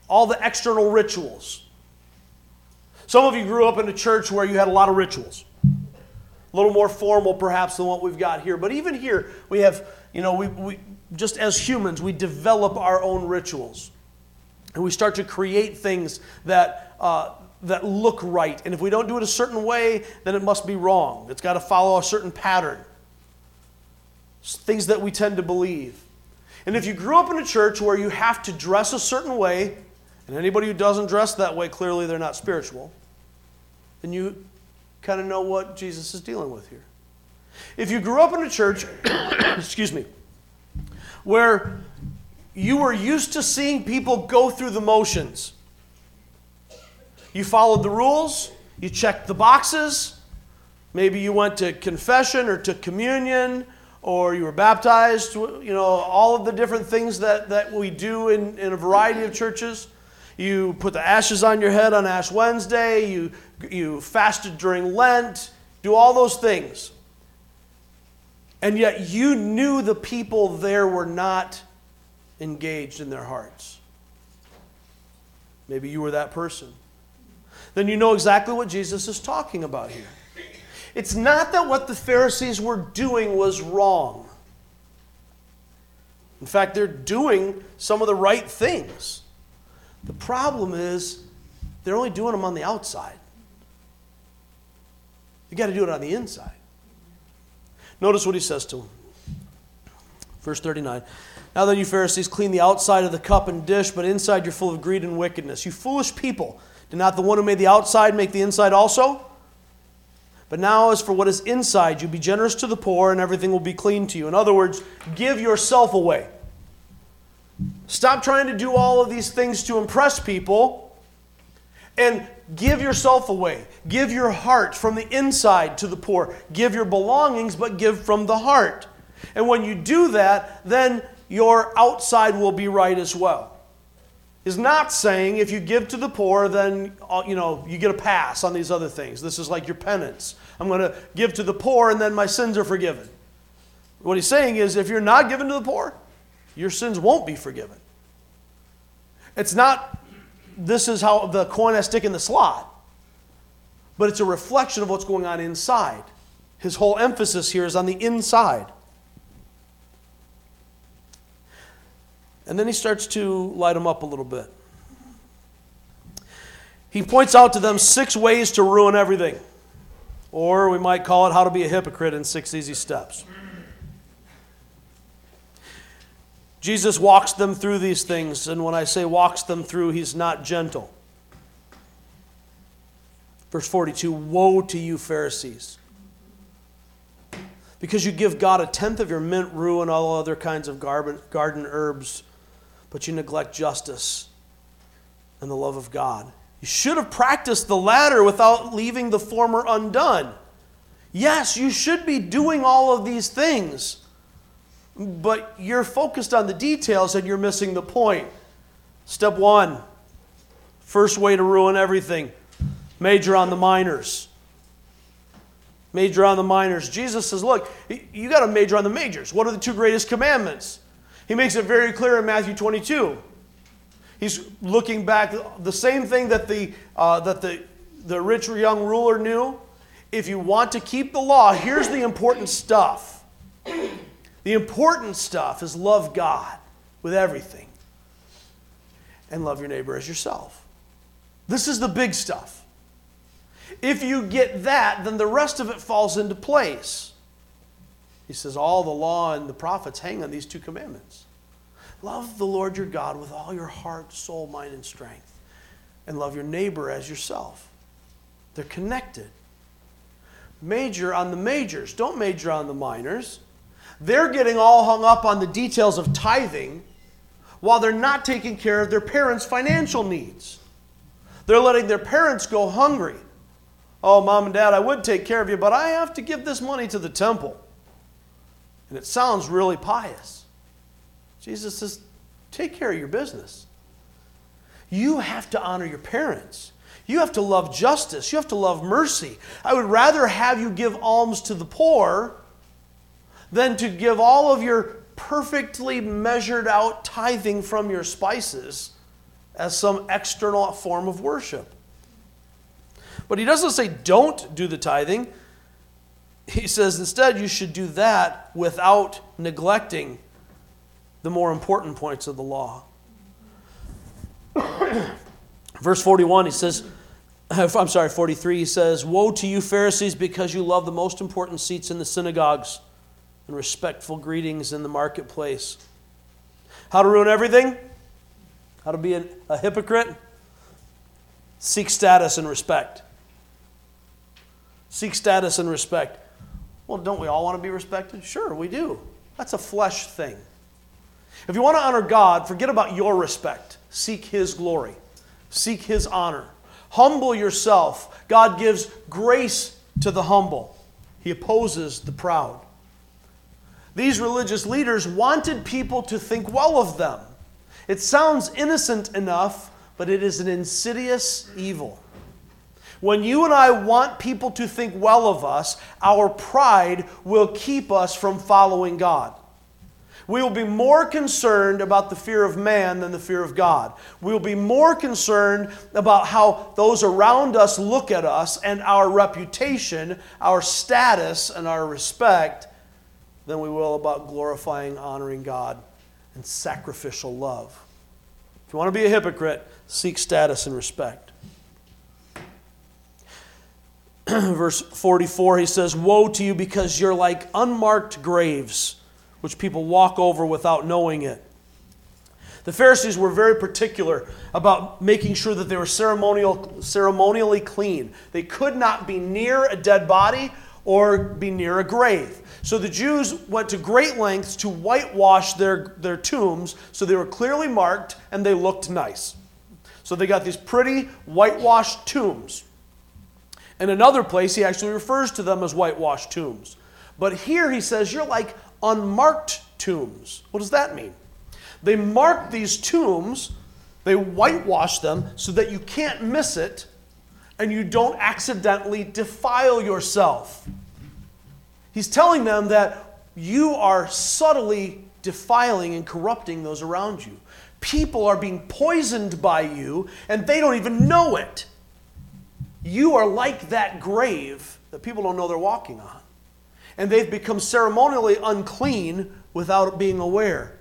all the external rituals. Some of you grew up in a church where you had a lot of rituals a little more formal perhaps than what we've got here. But even here, we have, you know, we, we just as humans, we develop our own rituals. And we start to create things that, uh, that look right. And if we don't do it a certain way, then it must be wrong. It's got to follow a certain pattern. Things that we tend to believe. And if you grew up in a church where you have to dress a certain way, and anybody who doesn't dress that way, clearly they're not spiritual, then you kind of know what Jesus is dealing with here. If you grew up in a church, excuse me, where you were used to seeing people go through the motions, you followed the rules, you checked the boxes, maybe you went to confession or to communion, or you were baptized, you know, all of the different things that, that we do in, in a variety of churches. You put the ashes on your head on Ash Wednesday. You, you fasted during Lent. Do all those things. And yet you knew the people there were not engaged in their hearts. Maybe you were that person. Then you know exactly what Jesus is talking about here. It's not that what the Pharisees were doing was wrong. In fact, they're doing some of the right things. The problem is they're only doing them on the outside. You got to do it on the inside. Notice what he says to them. Verse 39. Now then, you Pharisees, clean the outside of the cup and dish, but inside you're full of greed and wickedness. You foolish people, did not the one who made the outside make the inside also? But now, as for what is inside, you be generous to the poor, and everything will be clean to you. In other words, give yourself away. Stop trying to do all of these things to impress people and give yourself away. Give your heart from the inside to the poor. Give your belongings, but give from the heart. And when you do that, then your outside will be right as well. Is not saying if you give to the poor, then uh, you know you get a pass on these other things. This is like your penance. I'm going to give to the poor, and then my sins are forgiven. What he's saying is, if you're not giving to the poor, your sins won't be forgiven. It's not, this is how the coin I stick in the slot. but it's a reflection of what's going on inside. His whole emphasis here is on the inside. And then he starts to light them up a little bit. He points out to them six ways to ruin everything. Or we might call it how to be a hypocrite in six easy steps. Jesus walks them through these things, and when I say walks them through, he's not gentle. Verse 42 Woe to you, Pharisees! Because you give God a tenth of your mint, rue, and all other kinds of garden herbs but you neglect justice and the love of God. You should have practiced the latter without leaving the former undone. Yes, you should be doing all of these things, but you're focused on the details and you're missing the point. Step one first way to ruin everything major on the minors. Major on the minors. Jesus says, Look, you got to major on the majors. What are the two greatest commandments? He makes it very clear in Matthew 22. He's looking back, the same thing that the, uh, that the, the rich young ruler knew. If you want to keep the law, here's the important stuff. The important stuff is love God with everything and love your neighbor as yourself. This is the big stuff. If you get that, then the rest of it falls into place. He says, All the law and the prophets hang on these two commandments. Love the Lord your God with all your heart, soul, mind, and strength, and love your neighbor as yourself. They're connected. Major on the majors, don't major on the minors. They're getting all hung up on the details of tithing while they're not taking care of their parents' financial needs. They're letting their parents go hungry. Oh, mom and dad, I would take care of you, but I have to give this money to the temple. And it sounds really pious. Jesus says, take care of your business. You have to honor your parents. You have to love justice. You have to love mercy. I would rather have you give alms to the poor than to give all of your perfectly measured out tithing from your spices as some external form of worship. But he doesn't say don't do the tithing he says instead you should do that without neglecting the more important points of the law. Verse 41, he says, I'm sorry, 43, he says, Woe to you, Pharisees, because you love the most important seats in the synagogues and respectful greetings in the marketplace. How to ruin everything? How to be a, a hypocrite? Seek status and respect. Seek status and respect. Well, don't we all want to be respected? Sure, we do. That's a flesh thing. If you want to honor God, forget about your respect. Seek His glory, seek His honor. Humble yourself. God gives grace to the humble, He opposes the proud. These religious leaders wanted people to think well of them. It sounds innocent enough, but it is an insidious evil. When you and I want people to think well of us, our pride will keep us from following God. We will be more concerned about the fear of man than the fear of God. We will be more concerned about how those around us look at us and our reputation, our status, and our respect than we will about glorifying, honoring God, and sacrificial love. If you want to be a hypocrite, seek status and respect. verse 44, he says, Woe to you because you're like unmarked graves, which people walk over without knowing it. The Pharisees were very particular about making sure that they were ceremonial, ceremonially clean. They could not be near a dead body or be near a grave. So the Jews went to great lengths to whitewash their, their tombs so they were clearly marked and they looked nice. So they got these pretty whitewashed tombs. In another place, he actually refers to them as whitewashed tombs. But here he says, You're like unmarked tombs. What does that mean? They mark these tombs, they whitewash them so that you can't miss it and you don't accidentally defile yourself. He's telling them that you are subtly defiling and corrupting those around you. People are being poisoned by you and they don't even know it. You are like that grave that people don't know they're walking on. And they've become ceremonially unclean without being aware.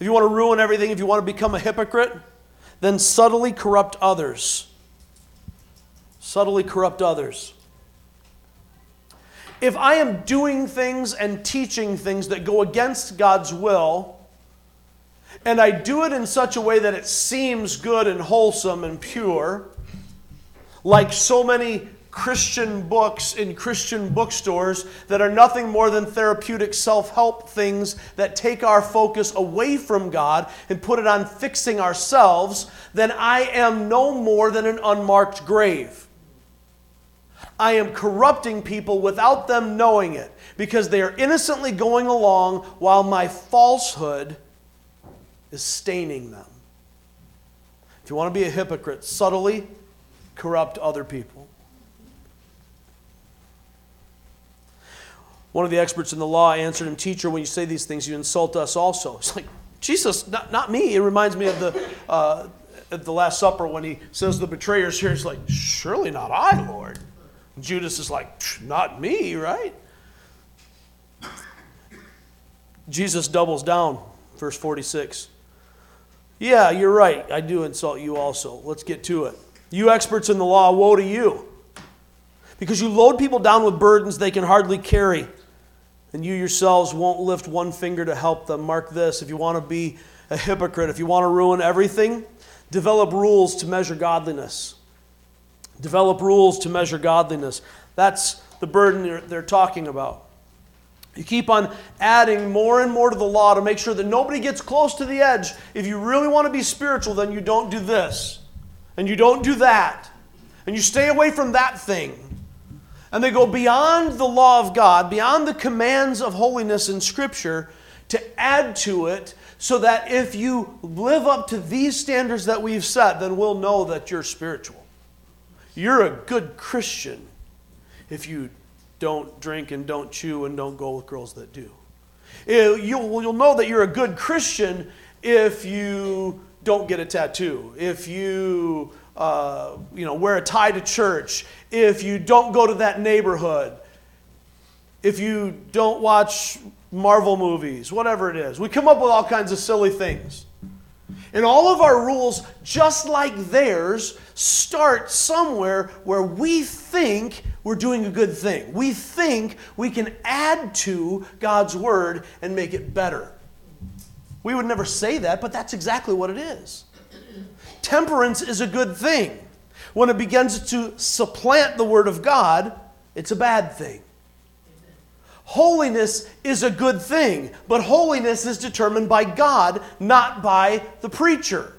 If you want to ruin everything, if you want to become a hypocrite, then subtly corrupt others. Subtly corrupt others. If I am doing things and teaching things that go against God's will, and I do it in such a way that it seems good and wholesome and pure, like so many Christian books in Christian bookstores that are nothing more than therapeutic self help things that take our focus away from God and put it on fixing ourselves, then I am no more than an unmarked grave. I am corrupting people without them knowing it because they are innocently going along while my falsehood is staining them. If you want to be a hypocrite, subtly corrupt other people. One of the experts in the law answered him, Teacher, when you say these things, you insult us also. It's like, Jesus, not, not me. It reminds me of the, uh, at the Last Supper when he says the betrayer's here. He's like, Surely not I, Lord. And Judas is like, Not me, right? Jesus doubles down, verse 46. Yeah, you're right. I do insult you also. Let's get to it. You experts in the law, woe to you. Because you load people down with burdens they can hardly carry, and you yourselves won't lift one finger to help them. Mark this if you want to be a hypocrite, if you want to ruin everything, develop rules to measure godliness. Develop rules to measure godliness. That's the burden they're, talking about. You keep on adding more and more to the law to make sure that nobody gets close to the edge. If you really want to be spiritual, then you don't do this, and you don't do that, and you stay away from that thing. And they go beyond the law of God, beyond the commands of holiness in Scripture, to add to it so that if you live up to these standards that we've set, then we'll know that you're spiritual. You're a good Christian if you don't drink and don't chew and don't go with girls that do. Eh, you'll, you'll know that you're a good Christian if you don't get a tattoo, if you, uh, you know, wear a tie to church, if you don't go to that neighborhood, if you don't watch Marvel movies, whatever it is. We come up with all kinds of silly things. And all of our rules, just like theirs, start somewhere where we think we're doing a good thing. We think we can add to God's word and make it better. We would never say that, but that's exactly what it is. Temperance is a good thing. When it begins to supplant the word of God, it's a bad thing. Holiness is a good thing, but holiness is determined by God, not by the preacher,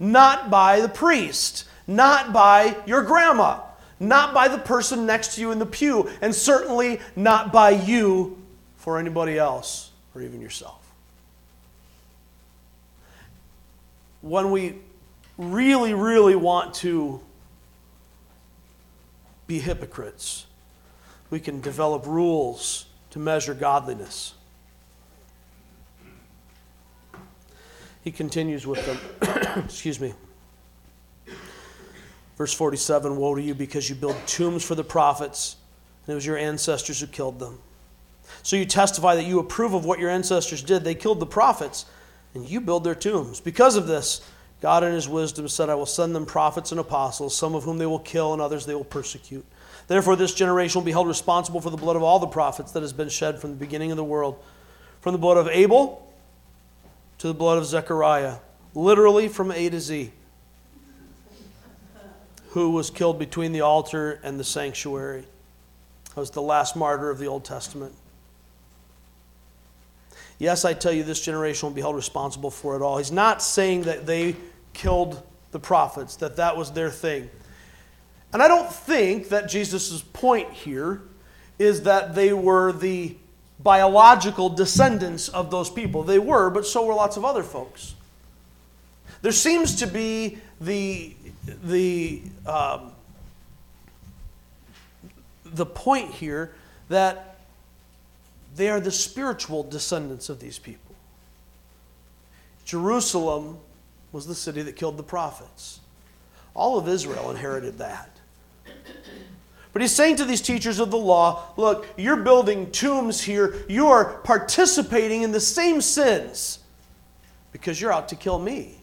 not by the priest, not by your grandma, not by the person next to you in the pew, and certainly not by you for anybody else or even yourself. When we really, really want to be hypocrites, we can develop rules to measure godliness. He continues with them. Excuse me. Verse 47 Woe to you because you build tombs for the prophets, and it was your ancestors who killed them. So you testify that you approve of what your ancestors did. They killed the prophets, and you build their tombs. Because of this, God in his wisdom said, I will send them prophets and apostles, some of whom they will kill, and others they will persecute. Therefore, this generation will be held responsible for the blood of all the prophets that has been shed from the beginning of the world, from the blood of Abel to the blood of Zechariah, literally from A to Z who was killed between the altar and the sanctuary. Was the last martyr of the Old Testament. Yes, I tell you, this generation will be held responsible for it all. He's not saying that they killed the prophets, that that was their thing. And I don't think that Jesus' point here is that they were the biological descendants of those people. They were, but so were lots of other folks. There seems to be the the, um, the point here that they are the spiritual descendants of these people. Jerusalem was the city that killed the prophets. All of Israel inherited that. But he's saying to these teachers of the law look, you're building tombs here. You are participating in the same sins because you're out to kill me.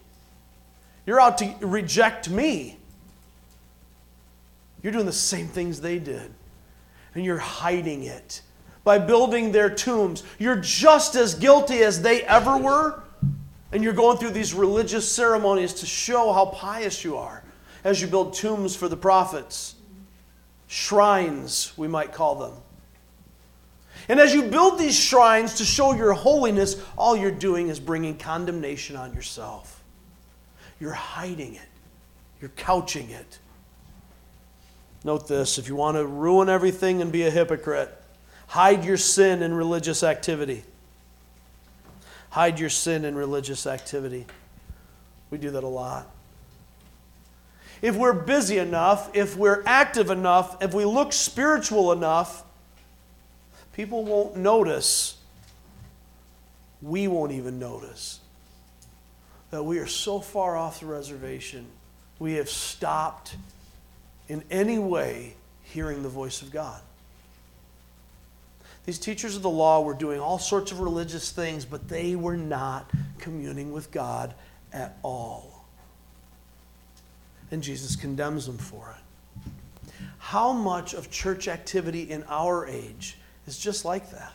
You're out to reject me. You're doing the same things they did, and you're hiding it by building their tombs. You're just as guilty as they ever were, and you're going through these religious ceremonies to show how pious you are as you build tombs for the prophets shrines, we might call them. And as you build these shrines to show your holiness, all you're doing is bringing condemnation on yourself. You're hiding it, you're couching it. Note this if you want to ruin everything and be a hypocrite, hide your sin in religious activity. Hide your sin in religious activity. We do that a lot if we're busy enough, if we're active enough, if we look spiritual enough, people won't notice. We won't even notice that we are so far off the reservation, we have stopped in any way hearing the voice of God. These teachers of the law were doing all sorts of religious things, but they were not communing with God at all and Jesus condemns them for it. How much of church activity in our age is just like that?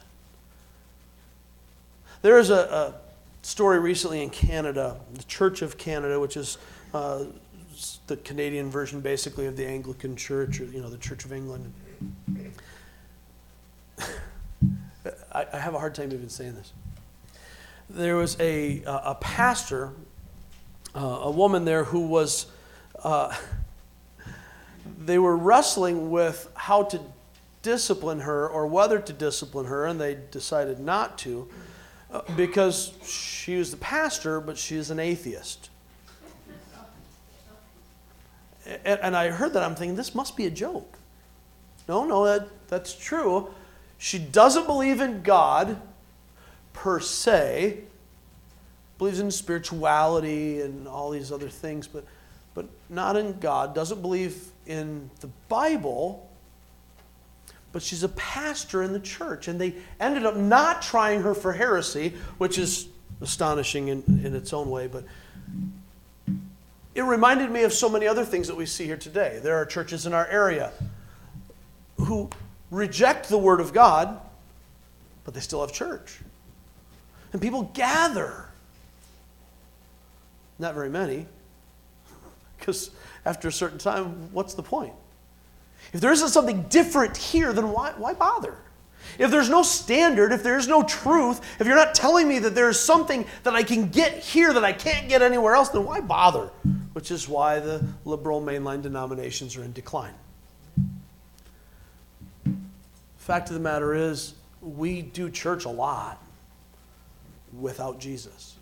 There is a, a story recently in Canada, the Church of Canada, which is uh, the Canadian version basically of the Anglican Church or you know the Church of England. I, I have a hard time even saying this. There was a, a pastor, uh, a woman there who was uh, they were wrestling with how to discipline her or whether to discipline her, and they decided not to uh, because she was the pastor, but she is an atheist. And, and, I heard that, I'm thinking, this must be a joke. No, no, that, that's true. She doesn't believe in God per se, believes in spirituality and all these other things, but but not in God, doesn't believe in the Bible, but she's a pastor in the church. And they ended up not trying her for heresy, which is astonishing in, in its own way, but it reminded me of so many other things that we see here today. There are churches in our area who reject the Word of God, but they still have church. And people gather. Not very many, because after a certain time, what's the point? If there isn't something different here, then why, why bother? If there's no standard, if there's no truth, if you're not telling me that there's something that I can get here that I can't get anywhere else, then why bother? Which is why the liberal mainline denominations are in decline. Fact of the matter is, we do church a lot without Jesus.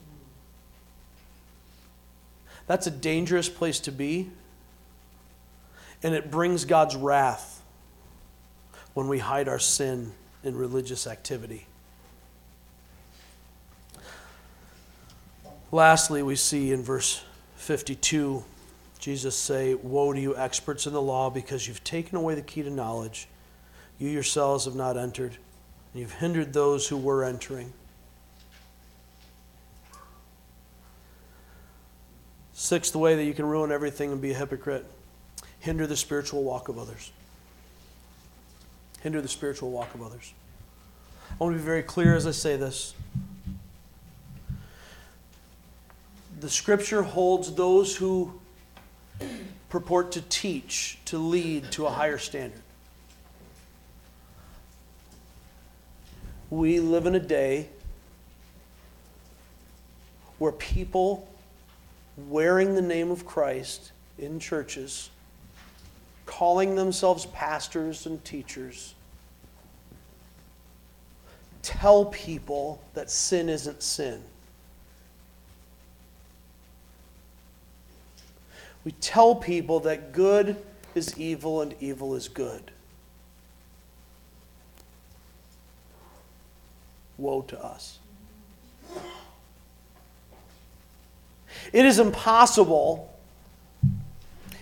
That's a dangerous place to be. And it brings God's wrath when we hide our sin in religious activity. Lastly, we see in verse 52 Jesus say, Woe to you, experts in the law, because you've taken away the key to knowledge. You yourselves have not entered, and you've hindered those who were entering. Sixth way that you can ruin everything and be a hypocrite hinder the spiritual walk of others. Hinder the spiritual walk of others. I want to be very clear as I say this. The scripture holds those who purport to teach, to lead to a higher standard. We live in a day where people wearing the name of Christ in churches, calling themselves pastors and teachers, tell people that sin isn't sin. We tell people that good is evil and evil is good. Woe to us. It is impossible.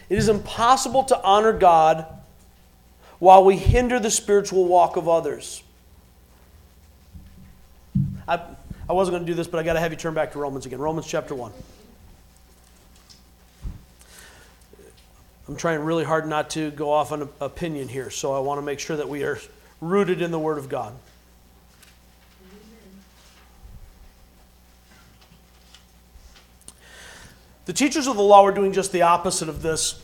It is impossible to honor God while we hinder the spiritual walk of others. I, I wasn't going to do this, but I got to have you turn back to Romans again. Romans chapter 1. I'm trying really hard not to go off on opinion here, so I want to make sure that we are rooted in the Word of God. The teachers of the law were doing just the opposite of this,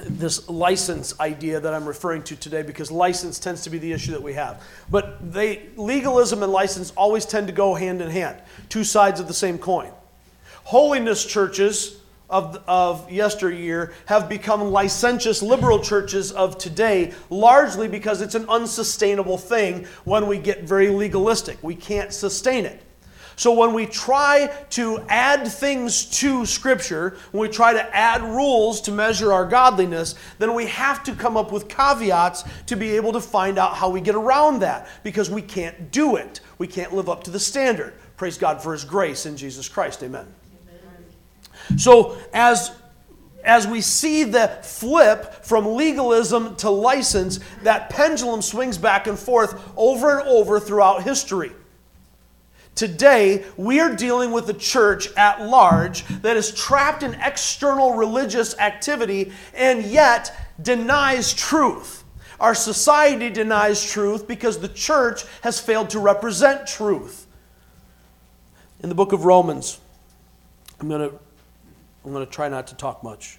this license idea that I'm referring to today because license tends to be the issue that we have. But they, legalism and license always tend to go hand in hand, two sides of the same coin. Holiness churches of, of yesteryear have become licentious liberal churches of today, largely because it's an unsustainable thing when we get very legalistic. We can't sustain it. So when we try to add things to Scripture, when we try to add rules to measure our godliness, then we have to come up with caveats to be able to find out how we get around that because we can't do it. We can't live up to the standard. Praise God for His grace in Jesus Christ. Amen. Amen. So as as we see the flip from legalism to license, that pendulum swings back and forth over and over throughout history. Today, we are dealing with a church at large that is trapped in external religious activity and yet denies truth. Our society denies truth because the church has failed to represent truth. In the book of Romans, I'm going to I'm going to try not to talk much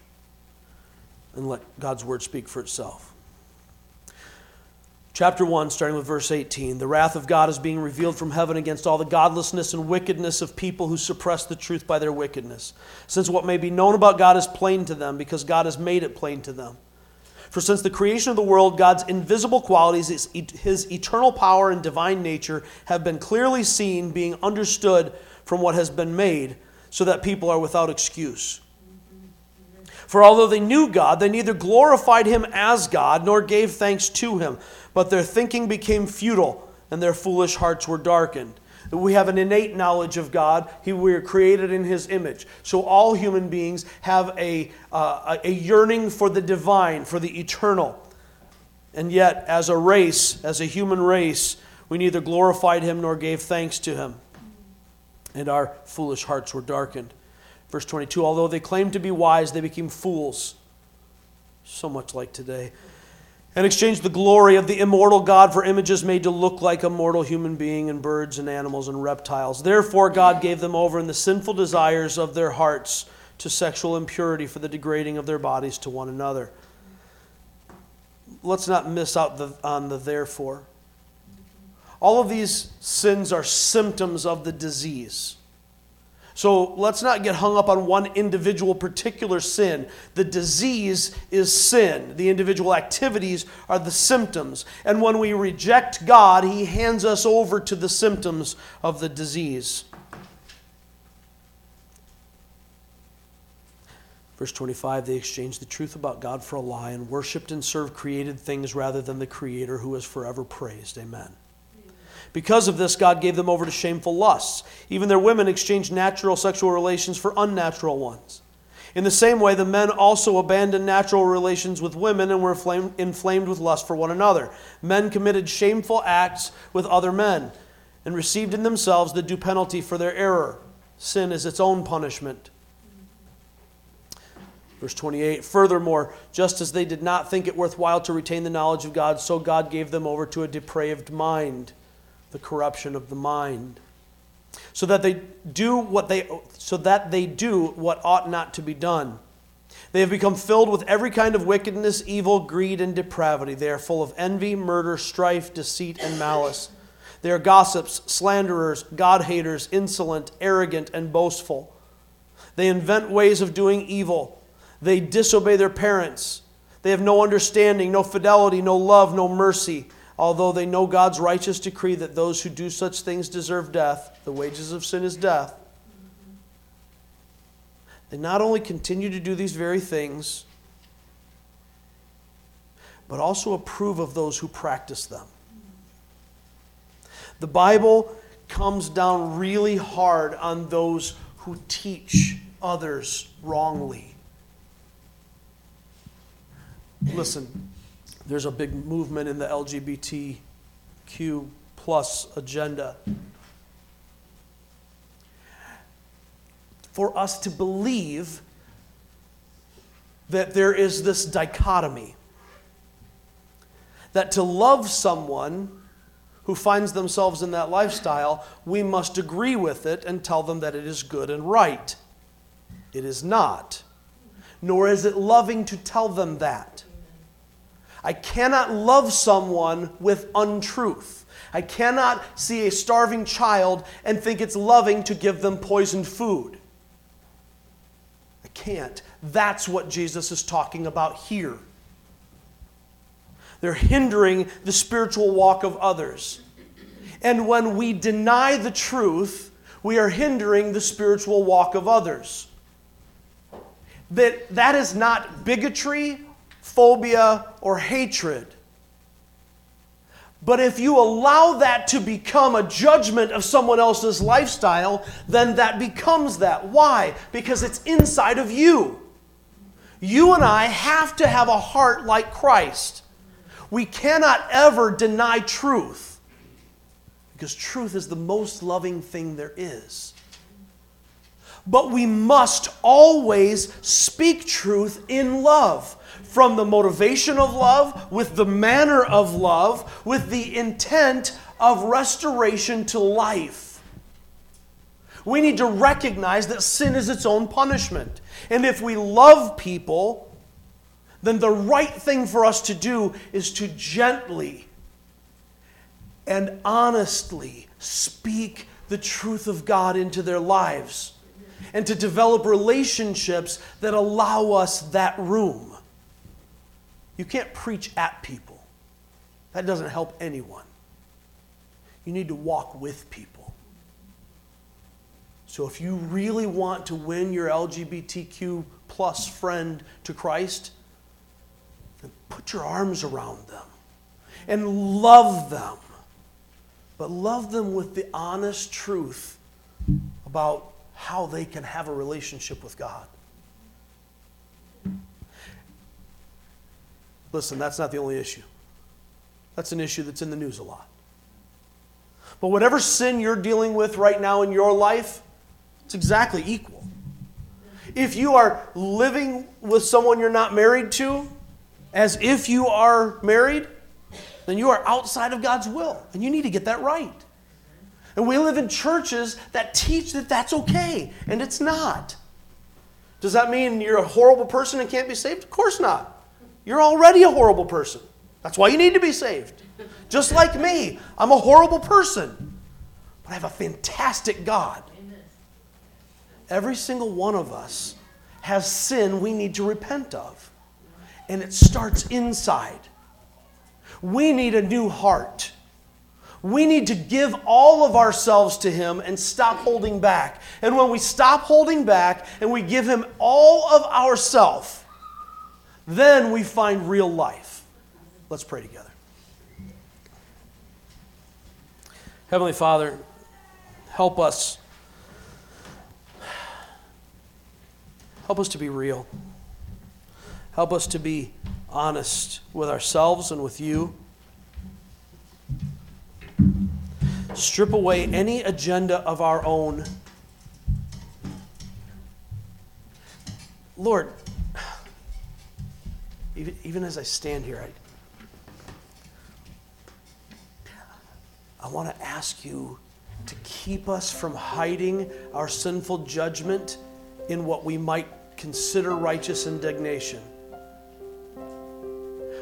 and let God's word speak for itself. Chapter 1, starting with verse 18. The wrath of God is being revealed from heaven against all the godlessness and wickedness of people who suppress the truth by their wickedness. Since what may be known about God is plain to them, because God has made it plain to them. For since the creation of the world, God's invisible qualities, his eternal power and divine nature, have been clearly seen, being understood from what has been made, so that people are without excuse. For although they knew God, they neither glorified him as God nor gave thanks to him but their thinking became futile, and their foolish hearts were darkened. We have an innate knowledge of God. He, we are created in His image. So all human beings have a, uh, a yearning for the divine, for the eternal. And yet, as a race, as a human race, we neither glorified Him nor gave thanks to Him. And our foolish hearts were darkened. Verse 22 Although they claimed to be wise, they became fools. So much like today and exchanged the glory of the immortal God for images made to look like a mortal human being and birds and animals and reptiles. Therefore, God gave them over in the sinful desires of their hearts to sexual impurity for the degrading of their bodies to one another. Let's not miss out the, on the therefore. All of these sins are symptoms of the disease. So let's not get hung up on one individual particular sin. The disease is sin, the individual activities are the symptoms. And when we reject God, He hands us over to the symptoms of the disease. Verse 25 they exchanged the truth about God for a lie and worshiped and served created things rather than the Creator who is forever praised. Amen. Because of this, God gave them over to shameful lusts. Even their women exchanged natural sexual relations for unnatural ones. In the same way, the men also abandoned natural relations with women and were inflamed with lust for one another. Men committed shameful acts with other men and received in themselves the due penalty for their error. Sin is its own punishment. Verse 28 Furthermore, just as they did not think it worthwhile to retain the knowledge of God, so God gave them over to a depraved mind the corruption of the mind. So that they do what they so that they do what ought not to be done. They have become filled with every kind of wickedness evil greed and depravity. They are full of envy murder strife deceit and malice. They are gossips slanderers god haters insolent arrogant and boastful. They invent ways of doing evil. They disobey their parents. They have no understanding no fidelity no love no mercy although they know God's righteous decree that those who do such things deserve death, the wages of sin is death, they not only continue to do these very things, but also approve of those who practice them. The Bible comes down really hard on those who teach others wrongly. Listen, there's a big movement in the LGBTQ plus agenda. For us to believe that there is this dichotomy that to love someone who finds themselves in that lifestyle, we must agree with it and tell them that it is good and right. It is not. Nor is it loving to tell them that. I cannot love someone with untruth. I cannot see a starving child and think it's loving to give them poisoned food. I can't. That's what Jesus is talking about here. They're hindering the spiritual walk of others. And when we deny the truth, we are hindering the spiritual walk of others. That, that is not bigotry, phobia, or hatred. But if you allow that to become a judgment of someone else's lifestyle, then that becomes that. Why? Because it's inside of you. You and I have to have a heart like Christ. We cannot ever deny truth because truth is the most loving thing there is. But we must always speak truth in love from the motivation of love, with the manner of love, with the intent of restoration to life. We need to recognize that sin is its own punishment. And if we love people, then the right thing for us to do is to gently and honestly speak the truth of God into their lives and to develop relationships that allow us that room. You can't preach at people, that doesn't help anyone. You need to walk with people. So if you really want to win your LGBTQ plus friend to Christ, then put your arms around them and love them. But love them with the honest truth about how they can have a relationship with God. Listen, that's not the only issue. That's an issue that's in the news a lot. But whatever sin you're dealing with right now in your life, it's exactly equal. If you are living with someone you're not married to, as if you are married, then you are outside of God's will. And you need to get that right. And we live in churches that teach that that's okay, and it's not. Does that mean you're a horrible person and can't be saved? Of course not. You're already a horrible person. That's why you need to be saved. Just like me, I'm a horrible person, but I have a fantastic God. Every single one of us has sin we need to repent of and it starts inside. We need a new heart. We need to give all of ourselves to Him and stop holding back. And when we stop holding back and we give Him all of ourself, then we find real life. Let's pray together. Heavenly Father, help us. Help us to be real. Help us to be honest with ourselves and with you. Strip away any agenda of our own. Lord, even, even as I stand here, I, I want to ask you to keep us from hiding our sinful judgment in what we might consider righteous indignation.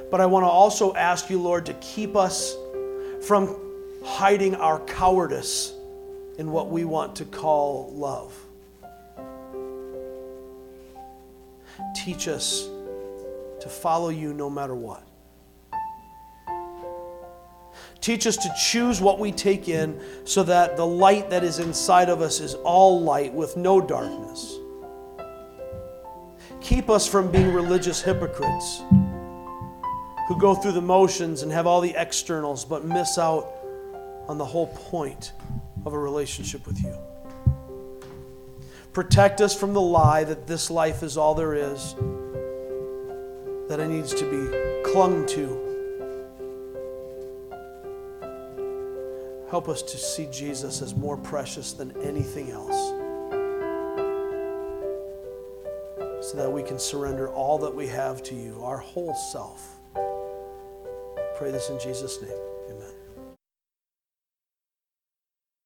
But I want to also ask you, Lord, to keep us from hiding our cowardice in what we want to call love. Teach us to follow you no matter what. Teach us to choose what we take in so that the light that is inside of us is all light with no darkness. Keep us from being religious hypocrites who go through the motions and have all the externals but miss out on the whole point of a relationship with you. Protect us from the lie that this life is all there is, that it needs to be clung to. Help us to see Jesus as more precious than anything else. So that we can surrender all that we have to you, our whole self. Pray this in Jesus' name.